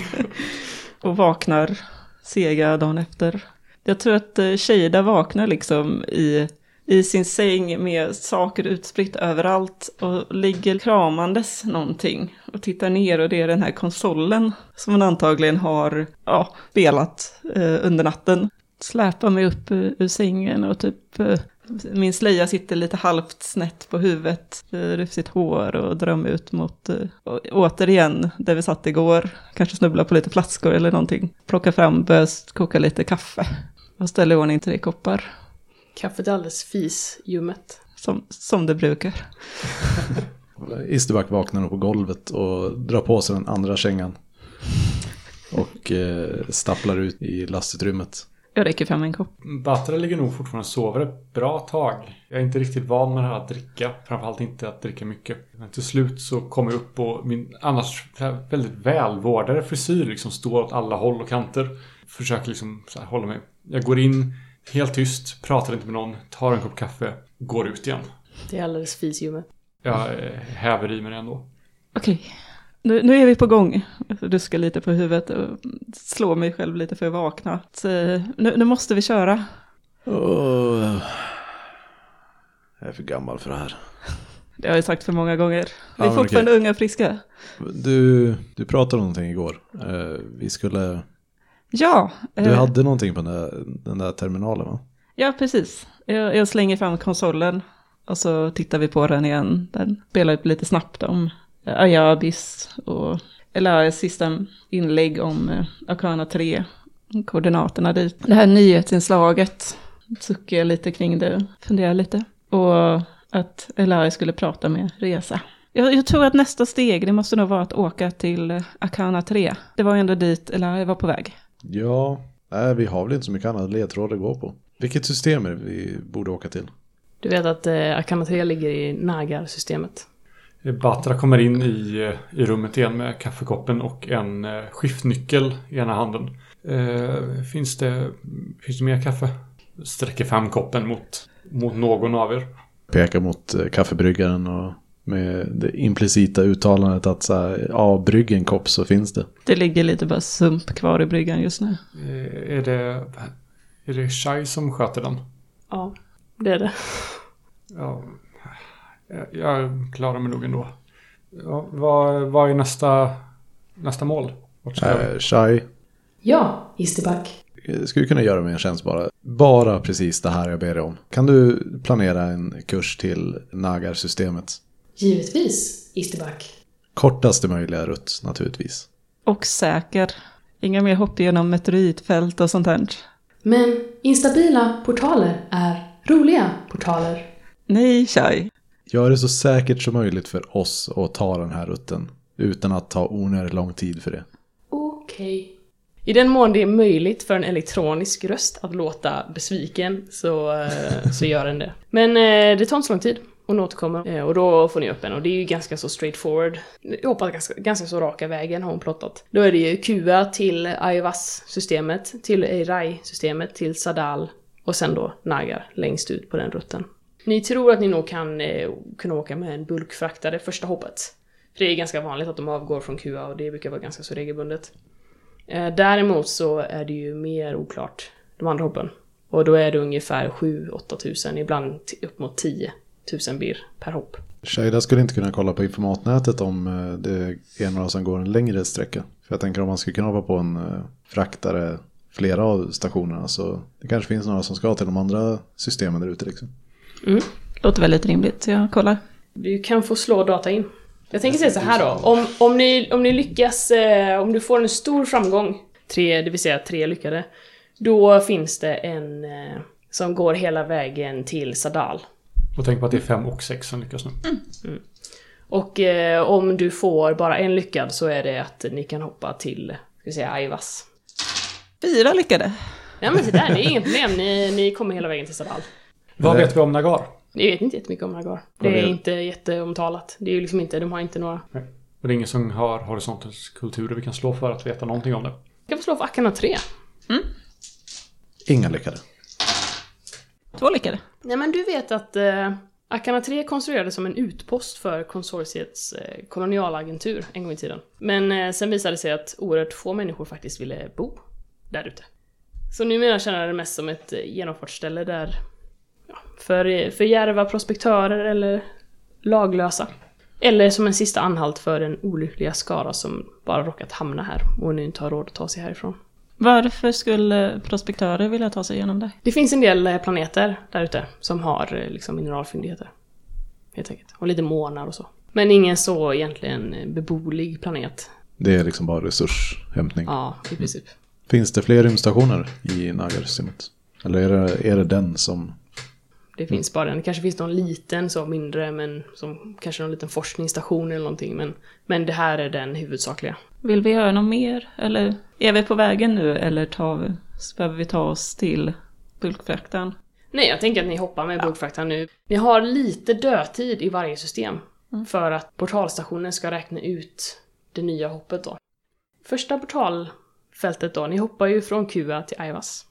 <laughs> Och vaknar sega dagen efter. Jag tror att eh, Shada vaknar liksom i, i sin säng med saker utspritt överallt och ligger kramandes någonting och tittar ner och det är den här konsolen som hon antagligen har ja, spelat eh, under natten. Släpar mig upp ur, ur sängen och typ eh, min slöja sitter lite halvt snett på huvudet, eh, rufsigt hår och drar ut mot, eh, och återigen, där vi satt igår, kanske snubblar på lite flaskor eller någonting. Plockar fram, börjar koka lite kaffe och ställer i ordning tre koppar, Kaffet är alldeles fisljummet. som, som det brukar. <laughs> Isterback vaknar upp på golvet och drar på sig den andra kängan. Och eh, stapplar ut i lastutrymmet. Jag räcker fram en kopp. Batra ligger nog fortfarande och sover ett bra tag. Jag är inte riktigt van med det här att dricka. Framförallt inte att dricka mycket. Men till slut så kommer jag upp och min annars väldigt välvårdade frisyr liksom står åt alla håll och kanter. Försöker liksom så här hålla mig. Jag går in helt tyst, pratar inte med någon, tar en kopp kaffe, går ut igen. Det är alldeles fisljummet. Jag häver i mig det ändå. Okej, nu, nu är vi på gång. Jag duskar lite på huvudet och slår mig själv lite för att vakna. Så, nu, nu måste vi köra. Åh, jag är för gammal för det här. Det har jag sagt för många gånger. Vi är men fortfarande unga och friska. Du, du pratade om någonting igår. Eh, vi skulle... Ja, Du eh, hade någonting på den där, den där terminalen va? ja precis. Jag, jag slänger fram konsolen och så tittar vi på den igen. Den spelar upp lite snabbt om eh, Ayabis och eller sista inlägg om eh, Arcana 3. Koordinaterna dit. Det här nyhetsinslaget suckar jag lite kring det, funderar lite. Och att Elari skulle prata med Resa. Jag, jag tror att nästa steg, det måste nog vara att åka till eh, Arcana 3. Det var ju ändå dit Elari var på väg. Ja, nej, vi har väl inte så mycket annat ledtråd att gå på. Vilket system är det vi borde åka till? Du vet att eh, Arcana 3 ligger i Nagar-systemet. Batra kommer in i, i rummet igen med kaffekoppen och en eh, skiftnyckel i ena handen. Eh, finns, det, finns det mer kaffe? Sträcker fram koppen mot, mot någon av er. Pekar mot eh, kaffebryggaren och med det implicita uttalandet att så här, ja, brygg en kopp så finns det. Det ligger lite bara sump kvar i bryggan just nu. Eh, är det, är det Shai som sköter den? Ja, det är det. Ja, jag, klarar mig nog ändå. Ja, vad, vad är nästa, nästa mål? Äh, Shai, Ja, Isterback. eh, skulle kunna göra mig en tjänst bara? Bara precis det här jag ber dig om. Kan du planera en kurs till Nagar-systemet? Givetvis, Isterback. Kortaste möjliga rutt naturligtvis. Och säker. Inga mer hopp genom meteoritfält och sånt här. Men instabila portaler är roliga portaler. Nej, Shai. Gör det så säkert som möjligt för oss att ta den här rutten. Utan att ta onödigt lång tid för det. Okej. I den mån det är möjligt för en elektronisk röst att låta besviken så, eh, så gör den det. Men eh, det tar inte så lång tid. Hon återkommer eh, och då får ni upp henne och det är ju ganska så straightforward. Jag hoppas ganska, ganska så raka vägen har hon plottat. Då är det ju QA till Aivas-systemet, till Eirai-systemet, till Sadal och sen då Nagar längst ut på den rutten. Ni tror att ni nog kan eh, kunna åka med en bulkfraktare första hoppet. För det är ganska vanligt att de avgår från QA och det brukar vara ganska så regelbundet. Eh, däremot så är det ju mer oklart de andra hoppen. Och då är det ungefär 7-8 tusen, ibland upp mot 10 tusen bir per hopp. Shaida skulle inte kunna kolla på informatnätet om eh, det är några som går en längre sträcka. För jag tänker om man skulle kunna hoppa på en eh, fraktare flera av stationerna så det kanske finns några som ska till de andra systemen där ute liksom. Mm. Låter väldigt rimligt, så jag kollar. Du kan få slå data in. Jag tänker säga så här då, om, om, ni, om ni lyckas, eh, om du får en stor framgång, tre, det vill säga tre lyckade, då finns det en eh, som går hela vägen till Sadal. Och tänk på att det är fem och sex som lyckas nu. Och eh, om du får bara en lyckad så är det att ni kan hoppa till, ska vi säga, Aivas. Fyra lyckade. Ja men så där, det är inget problem, ni, ni kommer hela vägen till Sadal. Vad Nej. vet vi om Nagar? Ni vet inte jättemycket om Nagar. Det är inte jätteomtalat. Det är ju liksom inte, de har inte några... Och det är ingen som har horisontens kulturer vi kan slå för att veta någonting om det. Jag kan få slå för Akana 3. Inga lyckade. Två lyckade. Nej men du vet att eh, Akana 3 konstruerades som en utpost för konsortiets eh, kolonialagentur en gång i tiden. Men eh, sen visade det sig att oerhört få människor faktiskt ville bo där ute. Så numera känner jag det mest som ett eh, genomfartsställe där för, för djärva prospektörer eller laglösa. Eller som en sista anhalt för den olyckliga skara som bara råkat hamna här och nu inte har råd att ta sig härifrån. Varför skulle prospektörer vilja ta sig igenom det? Det finns en del eh, planeter där ute som har eh, liksom mineralfyndigheter. Helt enkelt. Och lite månar och så. Men ingen så egentligen eh, beboelig planet. Det är liksom bara resurshämtning. Ja, i princip. Finns det fler rymdstationer i Nagar-systemet? Eller är det, är det den som... Det finns bara en. Det kanske finns någon liten så mindre, men som kanske någon liten forskningsstation eller någonting. Men, men det här är den huvudsakliga. Vill vi göra något mer? Eller är vi på vägen nu? Eller tar behöver vi ta oss till bulkfraktan? Nej, jag tänker att ni hoppar med bulkfraktan nu. Ni har lite dödtid i varje system. Mm. För att portalstationen ska räkna ut det nya hoppet då. Första portalfältet då, ni hoppar ju från Kua till Aivas.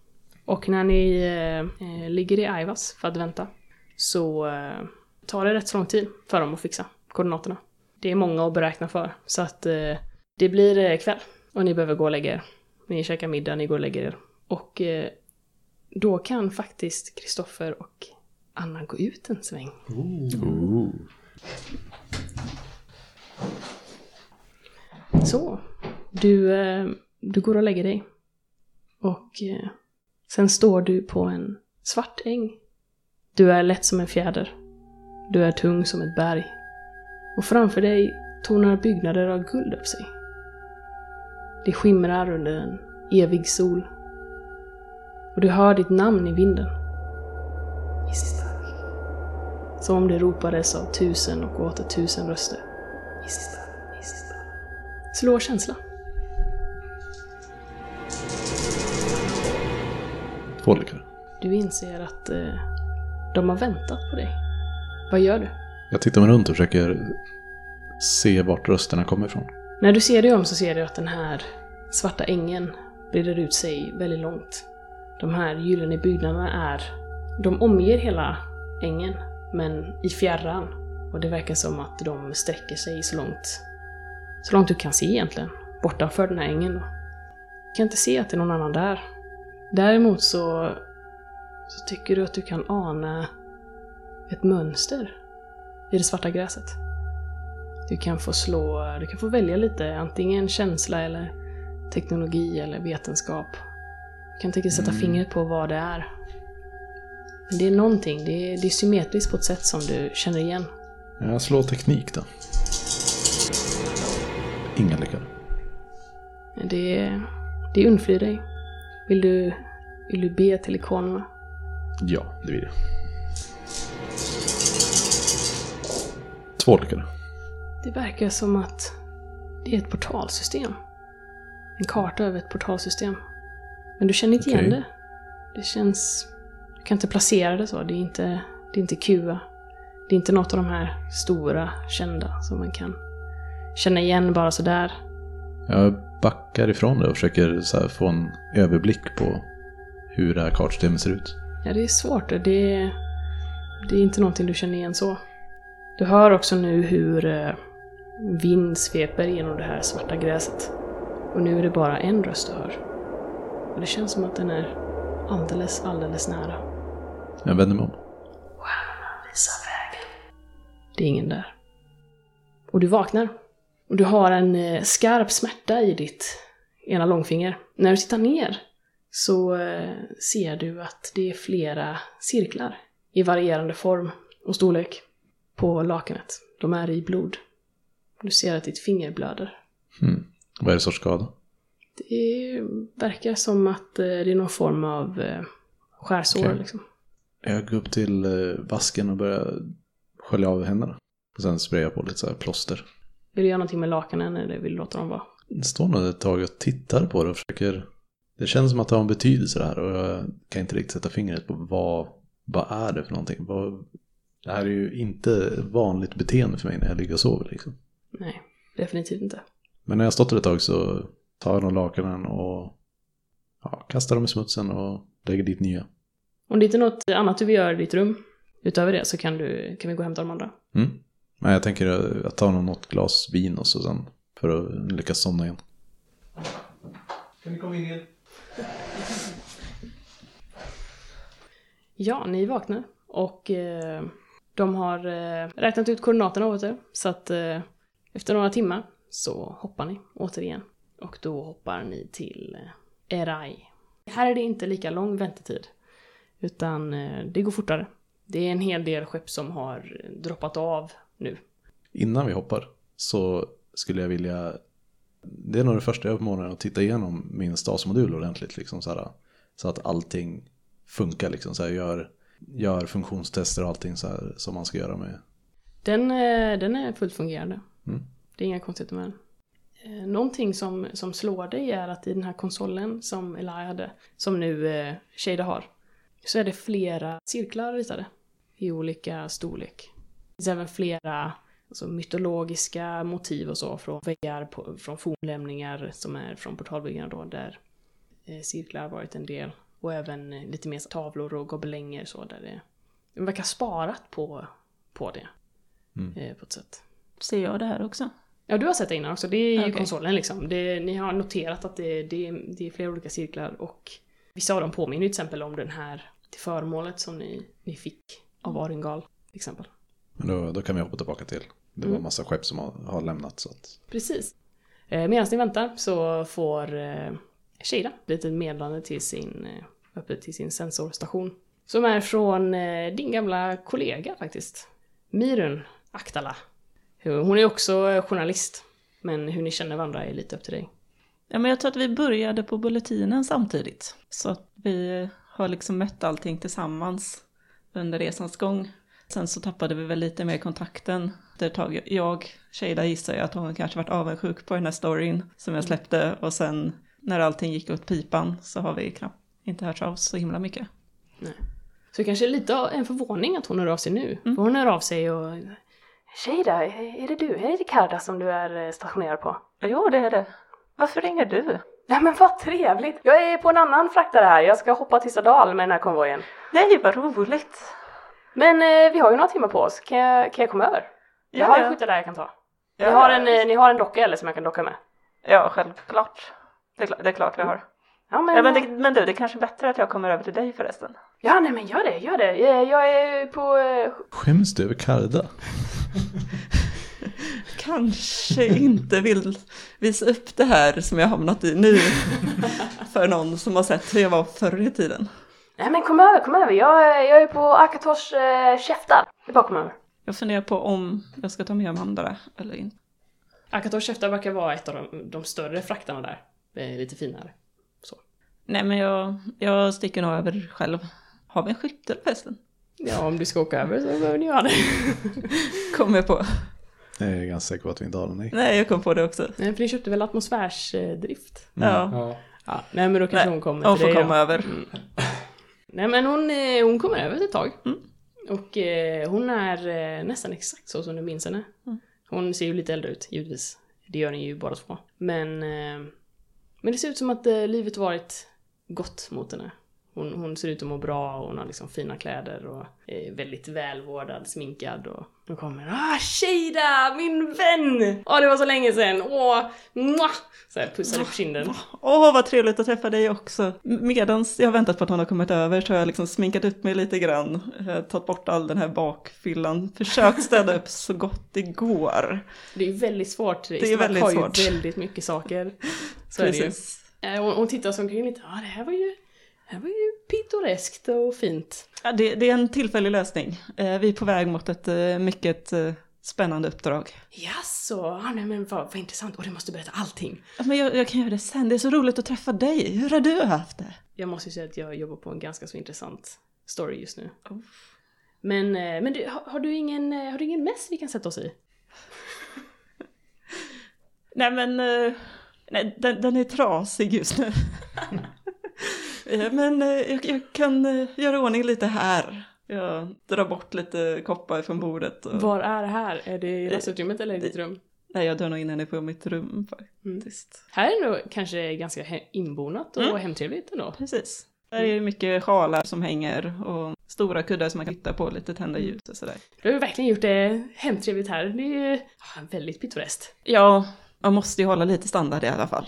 Och när ni eh, eh, ligger i Aivas för att vänta så eh, tar det rätt så lång tid för dem att fixa koordinaterna. Det är många att beräkna för, så att eh, det blir eh, kväll och ni behöver gå och lägga er. Ni käkar middag, ni går och lägger er. Och eh, då kan faktiskt Kristoffer och Anna gå ut en sväng. Så, du, du går och lägger dig. Och sen står du på en svart äng. Du är lätt som en fjäder. Du är tung som ett berg. Och framför dig tornar byggnader av guld upp sig. Det skimrar under en evig sol. Och du hör ditt namn i vinden. Istak. Som om det ropades av tusen och åter tusen röster. Istak, Istak. Slå känsla. Lyckor. Du inser att eh, de har väntat på dig. Vad gör du? Jag tittar mig runt och försöker se vart rösterna kommer ifrån. När du ser dig om så ser du att den här svarta ängen breder ut sig väldigt långt. De här gyllene byggnaderna är... De omger hela ängen, men i fjärran. Och det verkar som att de sträcker sig så långt... Så långt du kan se egentligen. Bortanför den här ängen då. Du kan inte se att det är någon annan där. Däremot så... Så tycker du att du kan ana ett mönster i det svarta gräset. Du kan få slå, du kan få välja lite, antingen känsla eller teknologi eller vetenskap. Du kan tänka sätta fingret på vad det är. Men det är någonting, det är, det är symmetriskt på ett sätt som du känner igen. Jag slår teknik då. Inga lyckade. Det är, det undflyr dig. Vill du, vill du be till ikonerna? Ja, det vill jag. Två lyckade. Det verkar som att det är ett portalsystem. En karta över ett portalsystem. Men du känner inte igen Okej. det. Det känns... Du kan inte placera det så. Det är inte, det är inte QA. Det är inte något av de här stora, kända som man kan känna igen bara sådär. Jag backar ifrån det och försöker få en överblick på hur det här kartsystemet ser ut. Ja, det är svårt. Det är, det är inte någonting du känner igen så. Du hör också nu hur eh, vind sveper genom det här svarta gräset. Och nu är det bara en röst du hör. Och det känns som att den är alldeles, alldeles nära. Jag vänder mig om. Visa vägen. Det är ingen där. Och du vaknar. Och du har en eh, skarp smärta i ditt ena långfinger. När du tittar ner så eh, ser du att det är flera cirklar i varierande form och storlek på lakanet. De är i blod. Du ser att ditt finger blöder. Hmm. Vad är det sorts skada? Det verkar som att eh, det är någon form av skärsår Okej. liksom. Jag går upp till vasken och börjar skölja av händerna. Och sen sprayar jag på lite så här plåster. Vill du göra någonting med lakanen eller vill du låta dem vara? Det står nog ett tag och tittar på det och försöker... Det känns som att det har en betydelse det här och jag kan inte riktigt sätta fingret på vad, vad är det för någonting. Vad, det här är ju inte vanligt beteende för mig när jag ligger och sover liksom. Nej, definitivt inte. Men när jag stått där ett tag så tar jag de lakanen och ja, kastar dem i smutsen och lägger dit nya. Om det inte är något annat du vill göra i ditt rum utöver det så kan, du, kan vi gå och hämta de andra. Mm. Men jag tänker att jag tar nog något glas vin och så sen för att lyckas somna igen. Kan ni komma in igen? Ja, ni vaknar och eh, de har eh, räknat ut koordinaterna åt er. Så att eh, efter några timmar så hoppar ni återigen. Och då hoppar ni till eh, Erai. Här är det inte lika lång väntetid. Utan eh, det går fortare. Det är en hel del skepp som har droppat av nu. Innan vi hoppar så skulle jag vilja Det är nog det första jag gör på morgonen att titta igenom min stasmodul ordentligt liksom så, här, så att allting funkar liksom så här, gör, gör funktionstester och allting så här, som man ska göra med Den, eh, den är fullt fungerande. Mm. Det är inga konstigheter med den. Eh, Någonting som, som slår dig är att i den här konsolen som Eli hade, som nu eh, Shada har, så är det flera cirklar ritade i olika storlek. Det finns även flera alltså, mytologiska motiv och så från väggar, på, från fornlämningar som är från portalbyggarna då, där eh, cirklar har varit en del. Och även eh, lite mer tavlor och gobelänger så, där det, det verkar sparat på, på det. Mm. Eh, på ett sätt. Ser jag det här också? Ja, du har sett det innan också. Det är ju Okej. konsolen liksom. Det, ni har noterat att det, det, det är flera olika cirklar och vissa av dem påminner ju till exempel om den här till föremålet som ni, ni fick av Aringal till exempel. Men då, då kan vi hoppa tillbaka till. Det var Mm. massa skepp som har, har lämnat så att... Precis. Eh, Medan ni väntar så får eh, Shada ett litet meddelande till sin, eh, uppe till sin sensorstation. Som är från eh, din gamla kollega faktiskt. Mirun Aktala. Hon är också eh, journalist. Men hur ni känner varandra är lite upp till dig. Ja, men jag tror att vi började på bulletinen samtidigt. Så att vi har liksom mött allting tillsammans under resans gång. Sen så tappade vi väl lite mer kontakten efter ett tag. Jag, Shada gissar jag att hon kanske varit avundsjuk på den här storyn som jag släppte. Och sen när allting gick åt pipan så har vi knappt inte hört av så himla mycket. Så det kanske är lite en förvåning att hon hör av sig nu. Mm. För hon hör av sig och... Shada, är det du? Är det Ricarda som du är eh, stationerad på? Jo, det är det. Varför ringer du? Nej men vad trevligt! Jag är på en annan fraktare här, jag ska hoppa till Sadal med den här konvojen. Nej, vad roligt! Men eh, vi har ju några timmar på oss, kan jag, kan jag komma över? Jag har en skytte där jag kan ta. Ni har en, eh, ni har en docka eller som jag kan docka med? Ja, självklart. Det är, klart, det är klart vi har. Ja men, Ja, men, det, men du, det är kanske är bättre att jag kommer över till dig förresten. ja nej men gör det, gör det. Eh, Jag är på... eh, Skäms du över Karda? <laughs> Kanske inte vill visa upp det här som jag hamnat i nu för någon som har sett hur jag var förr i tiden. Nej men kom över, kom över. Jag, är- jag är på Akators eh, käftar. Det är bara komma över. Jag funderar på om jag ska ta med de andra eller inte. Akators käftar verkar vara ett av de, de större fraktarna där. Lite finare. Nej, men jag, jag sticker nog över själv. Har vi en skyttel förresten? Ja, om du ska åka över så behöver ni göra det. <laughs> Kom jag på. Jag är ganska säker på att vi inte har den i. Nej, jag kom på det också. Nej, för ni köpte väl atmosfärsdrift? Ja, Ja. Ja, nej men då kanske Nej, hon kommer hon till får dig komma då. över. Nej men hon, eh, hon kommer över ett tag. Mm. Och eh, hon är eh, nästan exakt så som du minns henne. Mm. Hon ser ju lite äldre ut, givetvis. Det gör ni ju båda två. Men, eh, men det ser ut som att eh, livet varit gott mot henne. Hon, hon ser ut att må bra och hon har liksom fina kläder och är väldigt välvårdad, sminkad och då kommer Ah, Shada! Min vän! Åh, det var så länge sedan! Åh! Mwah! Så här pussade på kinden. Åh, vad trevligt att träffa dig också. Medan jag har väntat på att hon har kommit över så har jag liksom sminkat upp mig lite grann. Tagit bort all den här bakfyllan. Försökt städa upp så gott det går. Det är ju väldigt svårt. är väldigt har svårt. ju väldigt mycket saker. Så det ju. Precis. Eh, Hon, hon tittar sig omkring lite. Ja, det här var ju, det var ju pittoreskt och fint. Ja, det, det är en tillfällig lösning. Eh, Vi är på väg mot ett eh, mycket eh, spännande uppdrag. Jaså, ja, nej men vad, vad intressant. Och du måste berätta allting. Ja, Men jag, jag kan göra det sen. Det är så roligt att träffa dig. Hur har du haft det? Jag måste ju säga att jag jobbar på en ganska så intressant story just nu. Oh. Men, men du, har, har, du ingen, har du ingen mess vi kan sätta oss i? <laughs> Nej men, nej, den, den är trasig just nu. <laughs> Eh, men eh, jag, jag kan eh, göra ordning lite här. Jag drar bort lite koppar från bordet. Och, Var är det här? Är det i rasutrymmet eller i ditt rum? Nej, jag drar nog in henne på mitt rum faktiskt. Här är det nog kanske ganska inbonat och Mm. hemtrevligt ändå. Precis. Där är det mycket sjalar som hänger och stora kuddar som man kan titta på, lite tända ljus och sådär. Du har ju verkligen gjort det hemtrevligt här. Det är väldigt pittoreskt. Ja, man måste ju hålla lite standard i alla fall.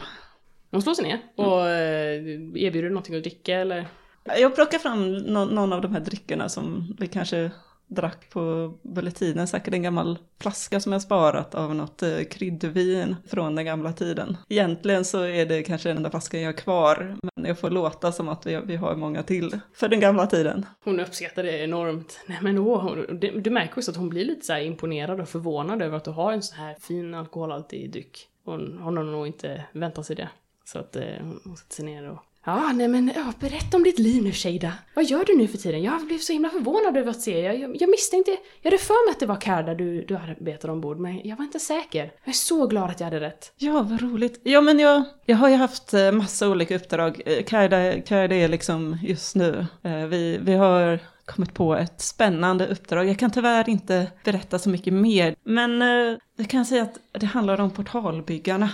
De slår sig ner och eh, erbjuder någonting att dricka eller? Jag plockar fram nå- någon av de här dryckerna som vi kanske drack på bulletinen, säkert en gammal flaska som jag sparat av något eh, kryddvin från den gamla tiden. Egentligen så är det kanske den enda flaskan jag har kvar, men jag får låta som att vi, vi har många till för den gamla tiden. Hon uppskattar det enormt. Nej men åh, du, du märker också att hon blir lite så imponerad och förvånad över att du har en så här fin alkoholhaltig dryck. Hon, hon har nog inte väntat sig det. Så att eh, hon, sätter sig ner och Ja, nej men ja, berätta om ditt liv nu Shada. Vad gör du nu för tiden? Jag blev så himla förvånad över att se. Jag, jag, jag misstänkte, jag hade för mig att det var Karda du, du arbetade ombord, men jag var inte säker. Jag är så glad att jag hade rätt. Ja, vad roligt. Ja, men jag, jag har ju haft eh, massa olika uppdrag. Eh, Karda är liksom just nu. Eh, vi, vi har kommit på ett spännande uppdrag. Jag kan tyvärr inte berätta så mycket mer. Men eh, jag kan säga att det handlar om portalbyggarna.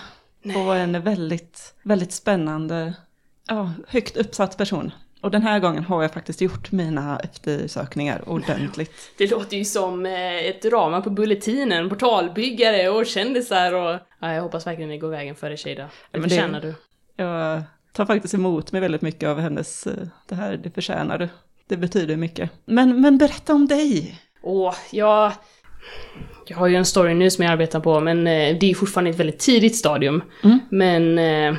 Och en väldigt, väldigt spännande, ja, högt uppsatt person. Och den här gången har jag faktiskt gjort mina eftersökningar ordentligt. <laughs> Det låter ju som eh, ett drama på Bulletinen, portalbyggare och kändisar och... Ja, jag hoppas verkligen det går vägen för dig. Det men det- förtjänar du. Jag tar faktiskt emot mig väldigt mycket av hennes, eh, det här, det förtjänar du. Det betyder mycket. Men, men berätta om dig. Åh, jag... Jag har ju en story nu som jag arbetar på, men eh, det är fortfarande ett väldigt tidigt stadium. Mm. Men... Eh,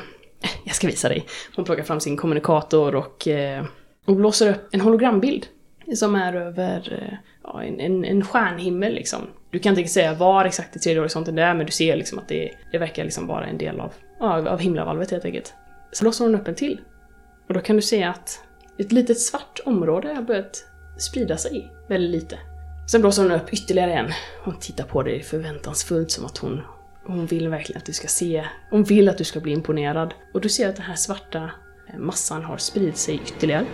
jag ska visa dig. Hon plockar fram sin kommunikator och, eh, och blåser upp en hologrambild. Som är över ja, en, en, en stjärnhimmel liksom. Du kan inte säga var exakt i tredje horisonten det är, men du ser liksom att det, det verkar liksom vara en del av, ja, av himlavalvet helt enkelt. Så blåser hon upp en till. Och då kan du se att ett litet svart område har börjat sprida sig väldigt lite. Sen blåser hon upp ytterligare en. Hon tittar på dig förväntansfullt som att hon, hon vill verkligen att du ska se. Hon vill att du ska bli imponerad. Och du ser att den här svarta eh, massan har spridit sig ytterligare.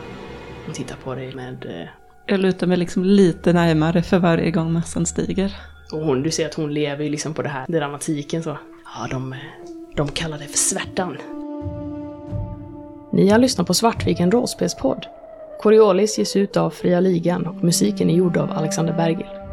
Hon tittar på dig med... eh, Jag lutar mig liksom lite närmare för varje gång massan stiger. Och hon, du ser att hon lever ju liksom på det här dramatiken så. Ja, de, de kallar det för svärtan. Ni har lyssnat på Svartviken rollspelspodd. Coriolis ges ut av Fria Ligan och musiken är gjord av Alexander Bergil.